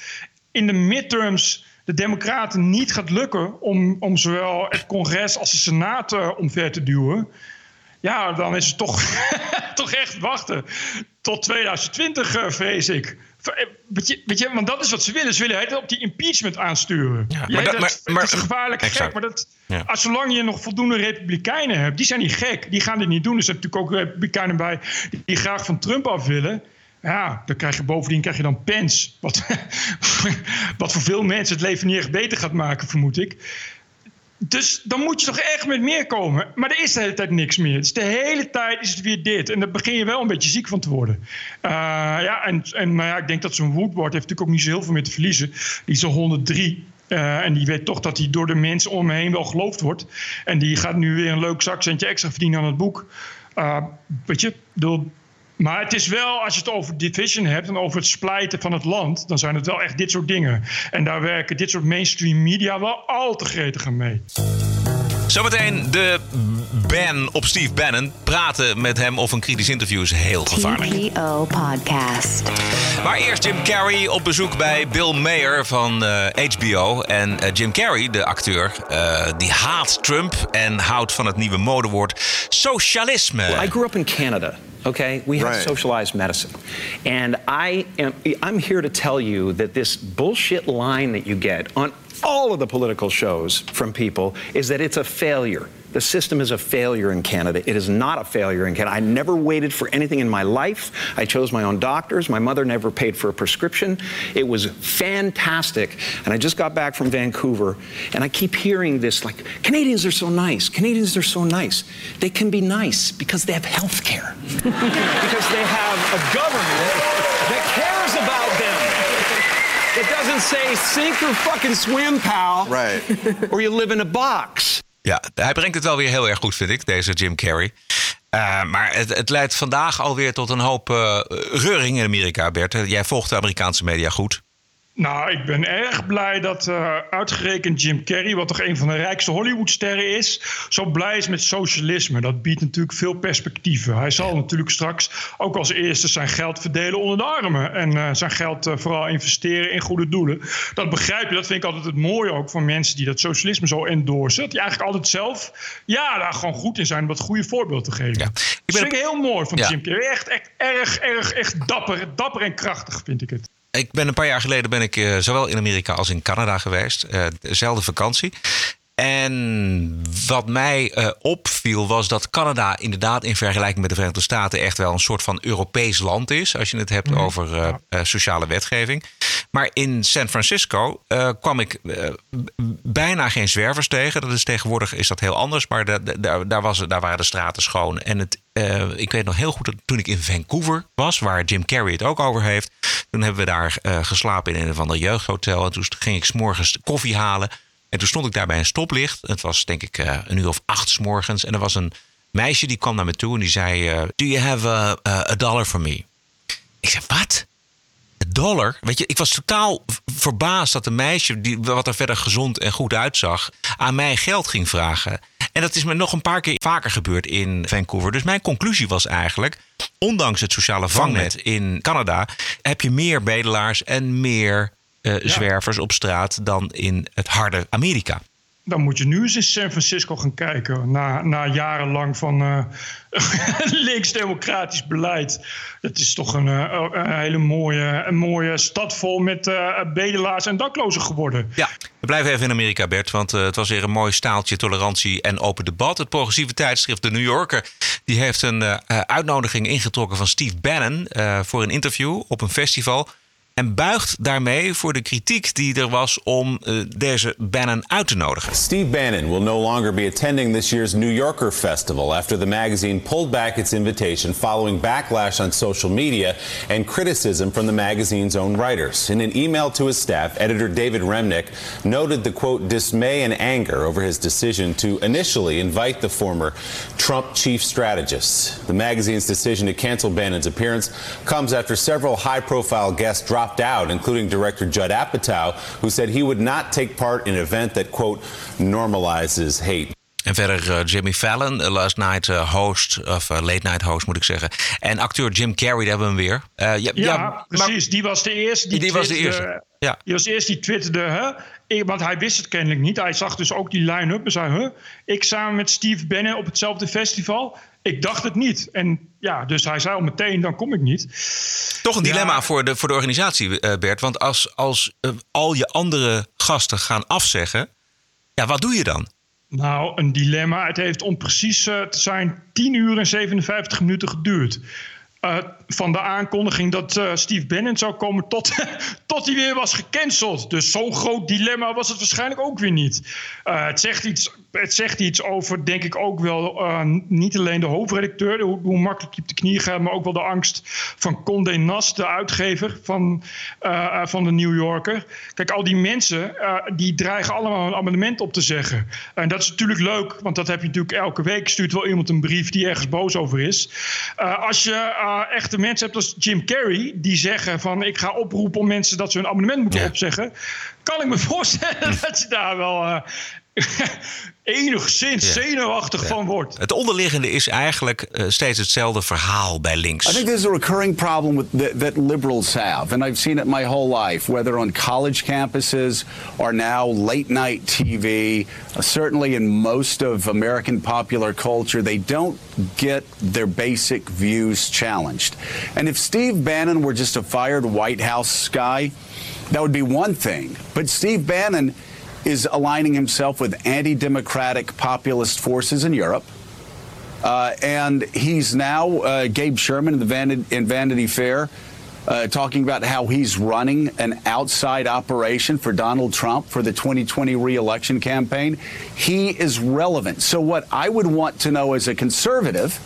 in de midterms de Democraten niet gaat lukken om, om zowel het congres als de Senaat eh, omver te duwen. Ja, dan is het toch, toch echt wachten tot 2020, eh, vrees ik. Weet je, weet je, want dat is wat ze willen. Ze willen het op die impeachment aansturen. Ja, maar dat- maar- maar- het is gevaarlijk Exact. gek, maar dat, Ja. als zolang je nog voldoende republikeinen hebt, die zijn niet gek. Die gaan dit niet doen. Er zijn natuurlijk ook republikeinen bij die graag van Trump af willen. Ja, dan krijg je bovendien krijg je dan Pence. Wat, wat voor veel mensen het leven niet echt beter gaat maken, vermoed ik. Dus dan moet je toch echt met meer komen. Maar er is de hele tijd niks meer. Dus de hele tijd is het weer dit. En daar begin je wel een beetje ziek van te worden. Eh, ja, en, en maar ja, ik denk dat zo'n Woodward heeft natuurlijk ook niet zo heel veel meer te verliezen. Die is al 103. eh, en die weet toch dat hij door de mensen om hem heen wel geloofd wordt. En die gaat nu weer een leuk zakcentje extra verdienen aan het boek. Eh, weet je, bedoel, maar het is wel, als je het over division hebt en over het splijten van het land, dan zijn het wel echt dit soort dingen. En daar werken dit soort mainstream media wel al te gretig aan mee. Zometeen de ban op Steve Bannon. Praten met hem of een kritisch interview is heel gevaarlijk. TPO Podcast. Maar eerst Jim Carrey op bezoek bij Bill Mayer van eh, HBO. En eh, Jim Carrey, de acteur, eh, die haat Trump en houdt van het nieuwe modewoord socialisme. I grew up in Canada. Okay, we have socialized medicine, and I am I'm here to tell you that this bullshit line that you get on all of the political shows from people is that it's a failure. The system is a failure in Canada. It is not a failure in Canada. I never waited for anything in my life. I chose my own doctors. My mother never paid for a prescription. It was fantastic. And I just got back from Vancouver, and I keep hearing this like, Canadians are so nice. Canadians are so nice. They can be nice because they have health care, because they have a government that cares about them. It doesn't say sink or fucking swim, pal. Right. or you live in a box. Ja, hij brengt het wel weer heel erg goed, vind ik, deze Jim Carrey. Eh, maar het, het leidt vandaag alweer tot een hoop eh reuring in Amerika, Bert. Jij volgt de Amerikaanse media goed. Nou, ik ben erg blij dat eh, uitgerekend Jim Carrey, wat toch een van de rijkste Hollywoodsterren is, zo blij is met socialisme. Dat biedt natuurlijk veel perspectieven. Hij zal natuurlijk straks ook als eerste zijn geld verdelen onder de armen. En eh, zijn geld eh, vooral investeren in goede doelen. Dat begrijp je, dat vind ik altijd het mooie ook van mensen die dat socialisme zo endorsen. Dat die eigenlijk altijd zelf ja, daar gewoon goed in zijn om dat goede voorbeeld te geven. Ja. Ik vind ik heel mooi van Ja. Jim Carrey. Echt, echt erg, erg, echt dapper. Dapper en krachtig vind ik het. Ik ben een paar jaar geleden ben ik eh, zowel in Amerika als in Canada geweest. Eh, dezelfde vakantie. En wat mij eh, opviel was dat Canada inderdaad in vergelijking met de Verenigde Staten echt wel een soort van Europees land is. Als je het hebt over eh, eh, sociale wetgeving. Maar in San Francisco kwam ik bijna geen zwervers tegen. Dat is tegenwoordig is dat heel anders. Maar da- da- daar, daar, was, daar waren de straten schoon. En het, ik weet nog heel goed dat toen ik in Vancouver was, waar Jim Carrey het ook over heeft. Toen hebben we daar geslapen in een of ander jeugdhotel. En toen ging ik s'morgens koffie halen. En toen stond ik daar bij een stoplicht. Het was denk ik eh, een uur of acht 's morgens. En er was een meisje die kwam naar me toe en die zei... eh, Do you have a, a, a dollar for me? Ik zei, wat? Een dollar? Weet je, ik was totaal verbaasd dat een meisje... Die, wat er verder gezond en goed uitzag... aan mij geld ging vragen. En dat is me nog een paar keer vaker gebeurd in Vancouver. Dus mijn conclusie was eigenlijk... ondanks het sociale vangnet in Canada... heb je meer bedelaars en meer eh, zwervers op straat... dan in het harde Amerika. dan moet je nu eens in San Francisco gaan kijken. Na, na jarenlang van uh, links-democratisch beleid. Het is toch een, uh, een, hele mooie, een mooie stad vol met uh, bedelaars en daklozen geworden. Ja, we blijven even in Amerika, Bert. Want het was weer een mooi staaltje tolerantie en open debat. Het progressieve tijdschrift The New Yorker die heeft een uitnodiging ingetrokken van Steve Bannon voor een interview op een festival. En buigt daarmee voor de kritiek die er was om uh, deze Bannon uit te nodigen. Steve Bannon will no longer be attending this year's New Yorker Festival after the magazine pulled back its invitation following backlash on social media and criticism from the magazine's own writers. In an email to his staff, editor David Remnick noted the quote dismay and anger over his decision to initially invite the former Trump chief strategist. The magazine's decision to cancel Bannon's appearance comes after several high-profile guests dropped dropped out, including director Judd Apatow, who said he would not take part in an event that, quote, normalizes hate. En verder uh, Jimmy Fallon, uh, last night uh, host, of late night host moet ik zeggen. En acteur Jim Carrey, daar hebben we hem weer. ja, ja, ja, precies. die was de eerste. Die, die was de eerste. Ja. Die was de eerste die twitterde, hè? want hij wist het kennelijk niet. Hij zag dus ook die line-up en zei, huh? ik samen met Steve Bannon op hetzelfde festival. Ik dacht het niet. En ja, dus hij zei al meteen, dan kom ik niet. Toch een dilemma voor, de, voor de organisatie, eh, Bert. Want als, als uh, al je andere gasten gaan afzeggen, ja, wat doe je dan? Nou, een dilemma. Het heeft om precies uh, te zijn 10 uur en 57 minuten geduurd. Uh, van de aankondiging dat uh, Steve Bannon zou komen tot, tot hij weer was gecanceld. Dus zo'n groot dilemma was het waarschijnlijk ook weer niet. Uh, het zegt iets het zegt iets over, denk ik ook wel, uh, niet alleen de hoofdredacteur, hoe, hoe, makkelijk je op de knie gaat, maar ook wel de angst van Condé Nast, de uitgever van, uh, van de New Yorker. Kijk, al die mensen, uh, die dreigen allemaal een abonnement op te zeggen. En dat is natuurlijk leuk, want dat heb je natuurlijk elke week, stuurt wel iemand een brief die ergens boos over is. als je echte mensen hebt als Jim Carrey, die zeggen van ik ga oproepen om mensen dat ze hun abonnement moeten ja. opzeggen, kan ik me voorstellen dat je daar wel enigszins ja. zenuwachtig ja. van wordt. Het onderliggende is eigenlijk uh, steeds hetzelfde verhaal bij links. I think there's a recurring problem with the, that liberals have, and I've seen it my whole life, whether on college campuses or now late night TV. Uh, certainly in most of American popular culture, they don't get their basic views challenged. And if Steve Bannon were just a fired White House guy, that would be one thing. But Steve Bannon is aligning himself with anti democratic populist forces in Europe. Uh, and he's now, uh, Gabe Sherman in, the Vanity, in Vanity Fair, uh, talking about how he's running an outside operation for Donald Trump for the 2020 reelection campaign. He is relevant. So, what I would want to know as a conservative,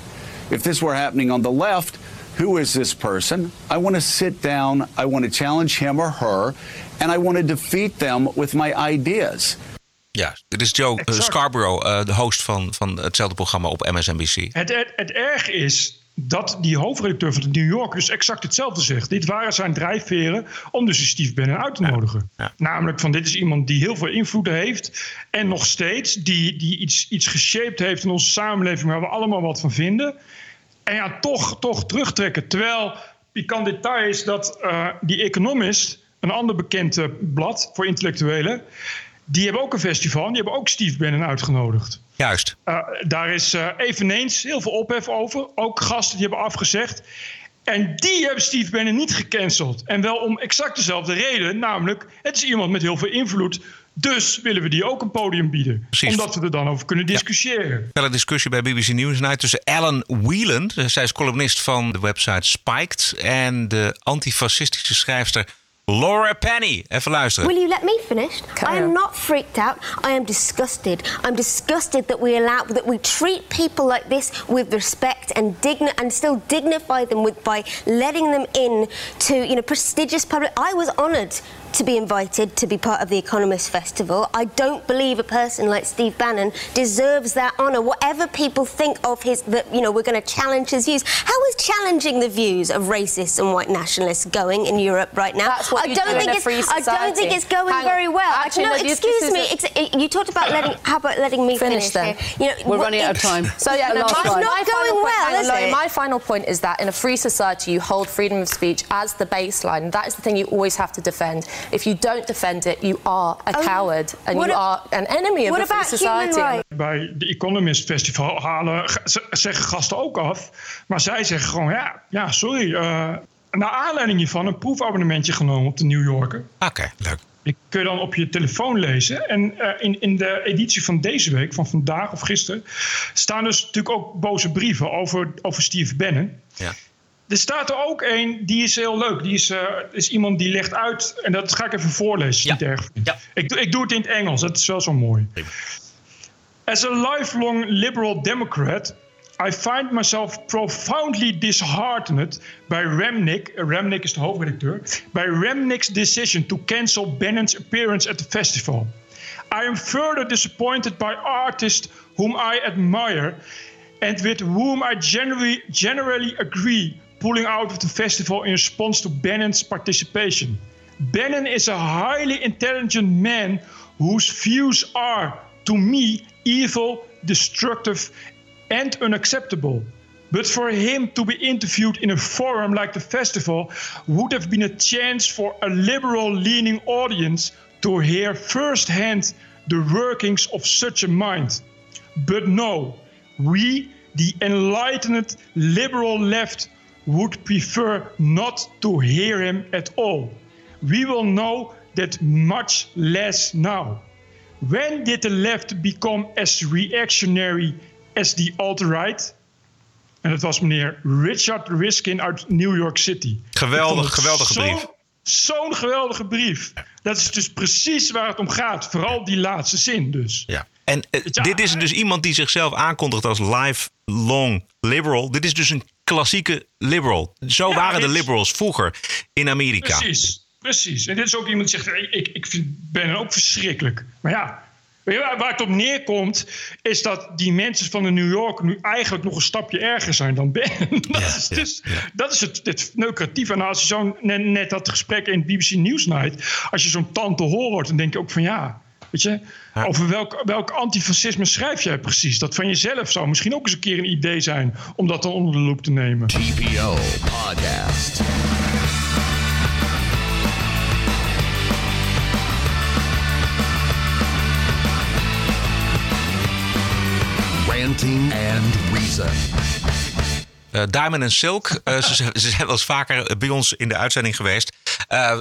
if this were happening on the left, who is this person? I want to sit down, I want to challenge him or her, and I want to defeat them with my ideas. Ja, dit is Joe exact. Scarborough, uh, de host van, van hetzelfde programma op MSNBC. Het, het, het erg is dat die hoofdredacteur van de New Yorker dus exact hetzelfde zegt. Dit waren zijn drijfveren om dus Steve Bannon uit te nodigen. Ja, ja. Namelijk van dit is iemand die heel veel invloed heeft en nog steeds die, die iets, iets geshaped heeft in onze samenleving waar we allemaal wat van vinden. En ja, toch, toch terugtrekken. Terwijl pikant detail is dat uh, die Economist een ander bekend blad voor intellectuelen. Die hebben ook een festival en die hebben ook Steve Bannon uitgenodigd. Juist. Uh, daar is uh, eveneens heel veel ophef over. Ook gasten die hebben afgezegd. En die hebben Steve Bannon niet gecanceld. En wel om exact dezelfde reden. Namelijk, het is iemand met heel veel invloed. Dus willen we die ook een podium bieden. Precies. Omdat we er dan over kunnen discussiëren. Ja. Een discussie bij BBC Newsnight tussen Alan Whelan. Zij is columnist van de website Spiked. En de antifascistische schrijfster Laura Penny. Even luisteren. Will you let me finish? I am not freaked out. I am disgusted. I'm disgusted that we allow that we treat people like this with respect and digni- and still dignify them with by letting them in to you know prestigious public. I was honoured to be invited to be part of the Economist Festival. I don't believe a person like Steve Bannon deserves that honour. Whatever people think of his, that you know, we're going to challenge his views. How is challenging the views of racists and white nationalists going in Europe right now? That's what I you don't do think in it's. a free I don't think it's going Hang very well. Actually, no, no, excuse me. Ex- you talked about letting. How about letting me Finish finish? then. here? You know, We're what- running out of time. So yeah, no, it's my, not my final going point, well, hang is it? My final point is that in a free society, you hold freedom of speech as the baseline. That is the thing you always have to defend. If you don't defend it, you are a Oh, coward and you a- are an enemy of the free about human society. rights? Bij de Economist Festival halen, zeggen gasten ook af. Maar zij zeggen gewoon, ja, ja sorry. eh naar aanleiding hiervan een proefabonnementje genomen op de New Yorker. Oké, leuk. Die kun je dan op je telefoon lezen. En eh, in, in de editie van deze week, van vandaag of gisteren... staan dus natuurlijk ook boze brieven over, over Steve Bannon. Ja. Er staat er ook een, die is heel leuk. Die is, eh, is iemand die legt uit, en dat ga ik even voorlezen, niet erg. Ik, doe- ik doe het in het Engels, dat is wel zo mooi. As a lifelong liberal Democrat, I find myself profoundly disheartened by Remnick, Remnick is de hoofdredacteur, by Remnick's decision to cancel Bannon's appearance at the festival. I am further disappointed by artists whom I admire and with whom I generally, generally agree pulling out of the festival in response to Bannon's participation. Bannon is a highly intelligent man whose views are, to me, evil, destructive, and unacceptable. But for him to be interviewed in a forum like the festival would have been a chance for a liberal leaning audience to hear firsthand the workings of such a mind. But no, we, the enlightened liberal left, would prefer not to hear him at all. We will know that much less now. When did the left become as reactionary as the alt-right? En dat was meneer Richard Riskin uit New York City. Geweldig, geweldige zo- brief. Zo'n geweldige brief. Dat is dus precies waar het om gaat. Vooral die laatste zin dus. Ja. En eh, dit is dus iemand die zichzelf aankondigt als lifelong liberal. Dit is dus een klassieke liberal. Zo Ja, waren de liberals vroeger in Amerika. Precies, precies. En dit is ook iemand die zegt, ik, ik, vind Ben ook verschrikkelijk. Maar ja, waar, het op neerkomt, is dat die mensen van de New York nu eigenlijk nog een stapje erger zijn dan Ben. dat, is, dus, dat is het, het. En als je zo'n, net, net dat gesprek in BBC Newsnight, als je zo'n tante hoort, dan denk je ook van ja... Weet je, over welk, welk antifascisme schrijf jij precies? Dat van jezelf zou misschien ook eens een keer een idee zijn om dat dan onder de loep te nemen. TPO Podcast. Ranting and Reason. Eh, Diamond en Silk, eh, ze, ze zijn wel eens vaker bij ons in de uitzending geweest. Eh,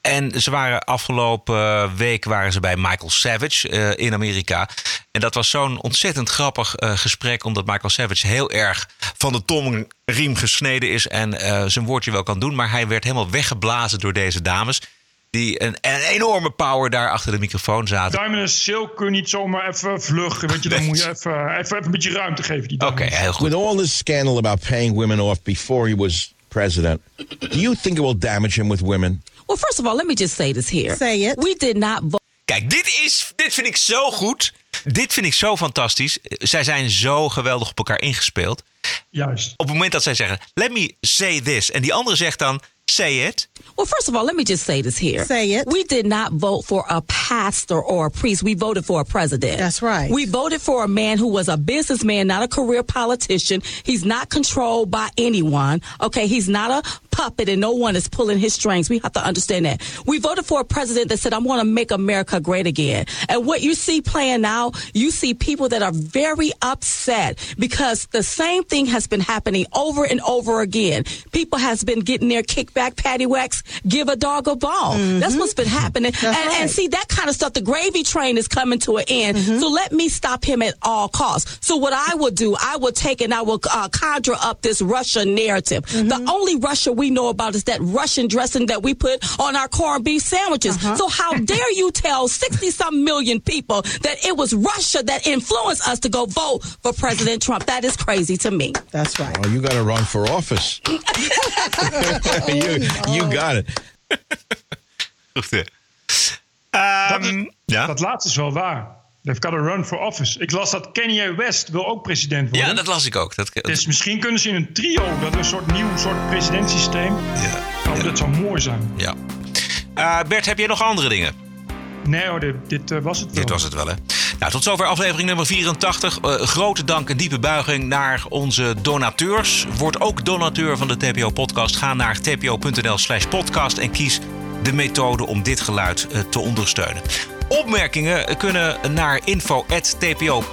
en ze waren afgelopen week waren ze bij Michael Savage eh, in Amerika. En dat was zo'n ontzettend grappig eh, gesprek, omdat Michael Savage heel erg van de tongriem gesneden is en eh, zijn woordje wel kan doen. Maar hij werd helemaal weggeblazen door deze dames. Die een, een enorme power daar achter de microfoon zaten. Diamond en Silk kun je niet zomaar even vluggen. Weet je, dan moet je even, even, even een beetje ruimte geven. Die Oké, heel goed. With all this scandal about paying women off before he was president, do you think it will damage him with women? Well, first of all, let me just say this here. Say it. We did not vote. Kijk, dit, is, dit vind ik zo goed. Dit vind ik zo fantastisch. Zij zijn zo geweldig op elkaar ingespeeld. Juist. Op het moment dat zij zeggen, let me say this. En die andere zegt dan, say it. Well, first of all, let me just say this here. Say it. We did not vote for a pastor or a priest. We voted for a president. That's right. We voted for a man who was a businessman, not a career politician. He's not controlled by anyone. Okay, he's not a puppet and no one is pulling his strings. We have to understand that. We voted for a president that said, I want to make America great again. And what you see playing now, you see people that are very upset because the same thing has been happening over and over again. People has been getting their kickback, patty whacks, give a dog a bone. Mm-hmm. That's what's been happening. And, and see, that kind of stuff, the gravy train is coming to an end. Mm-hmm. So let me stop him at all costs. So what I will do, I will take and I will uh, conjure up this Russian narrative. Mm-hmm. The only Russia we know about is that Russian dressing that we put on our corned beef sandwiches. Uh-huh. So how dare you tell 60 some million people that it was Russia that influenced us to go vote for President Trump? That is crazy to me. That's right. Oh, you got to run for office. you, you got it. Goed, hè? dat, is- dat laatste is wel waar. They've got a run for office. Ik las dat Kanye West wil ook president worden. Ja, dat las ik ook. Dat, Dus misschien kunnen ze in een trio, dat een soort nieuw soort presidentsysteem. Ja. Oh, dat zou mooi zijn. Ja. Eh, Bert, heb jij nog andere dingen? Nee hoor, dit, dit eh, was het wel. Dit was het wel, hè? Nou, tot zover aflevering nummer 84. Eh, grote dank en diepe buiging naar onze donateurs. Word ook donateur van de TPO-podcast. Ga naar tpo.nl slash podcast en kies de methode om dit geluid eh, te ondersteunen. Opmerkingen kunnen naar info.tpo.nl.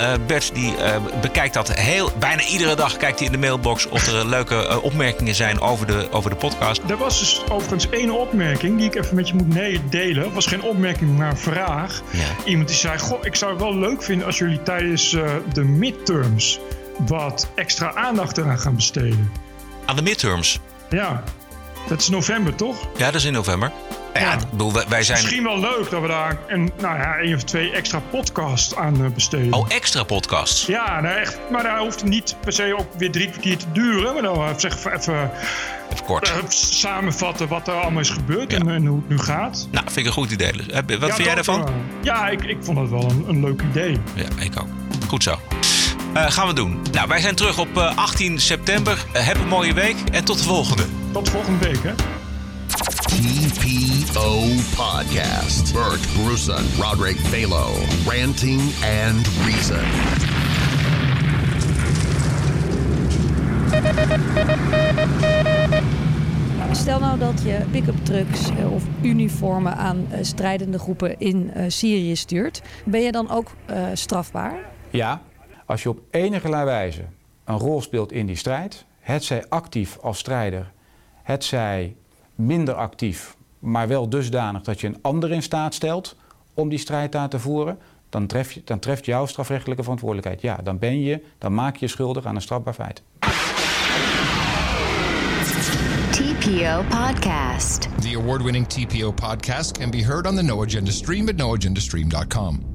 Uh, Bert die, uh, bekijkt dat heel, bijna iedere dag. Kijkt hij in de mailbox of er leuke uh, opmerkingen zijn over de, over de podcast. Er was dus overigens één opmerking die ik even met je moet delen. Het was geen opmerking, maar een vraag. Ja. Iemand die zei: Goh, ik zou het wel leuk vinden als jullie tijdens de midterms wat extra aandacht eraan gaan besteden. Aan de midterms? Ja. Dat is november, toch? Ja, dat is in november. Ja, bedoel, wij zijn... Misschien wel leuk dat we daar een, nou ja, één of twee extra podcasts aan besteden. Oh, extra podcasts? Ja, nou echt, maar daar hoeft niet per se ook weer drie kwartier te duren. Maar dan zeg even, even, even kort. Uh, samenvatten wat er allemaal is gebeurd ja. en, en, hoe het nu gaat. Nou, vind ik een goed idee. Wat ja, vind jij daarvan? Uh, ja, ik, ik vond het wel een, een leuk idee. Ja, ik ook. Goed zo. Uh, gaan we doen. Nou, wij zijn terug op 18 september. heb een mooie week en tot de volgende. Tot volgende week, hè. TPO Podcast. Bert Bruson, Roderick Balo, Ranting and Reason. Stel nou dat je pick-up trucks uh, of uniformen aan uh, strijdende groepen in uh, Syrië stuurt. Ben je dan ook strafbaar? Ja, als je op enige wijze een rol speelt in die strijd, het zij actief als strijder, het zij minder actief, maar wel dusdanig dat je een ander in staat stelt om die strijd daar te voeren, dan, tref je, dan treft jouw strafrechtelijke verantwoordelijkheid. Ja, dan ben je, dan maak je je schuldig aan een strafbaar feit. TPO Podcast. The award winning TPO podcast can be heard on the No Agenda stream at noagendastream.com.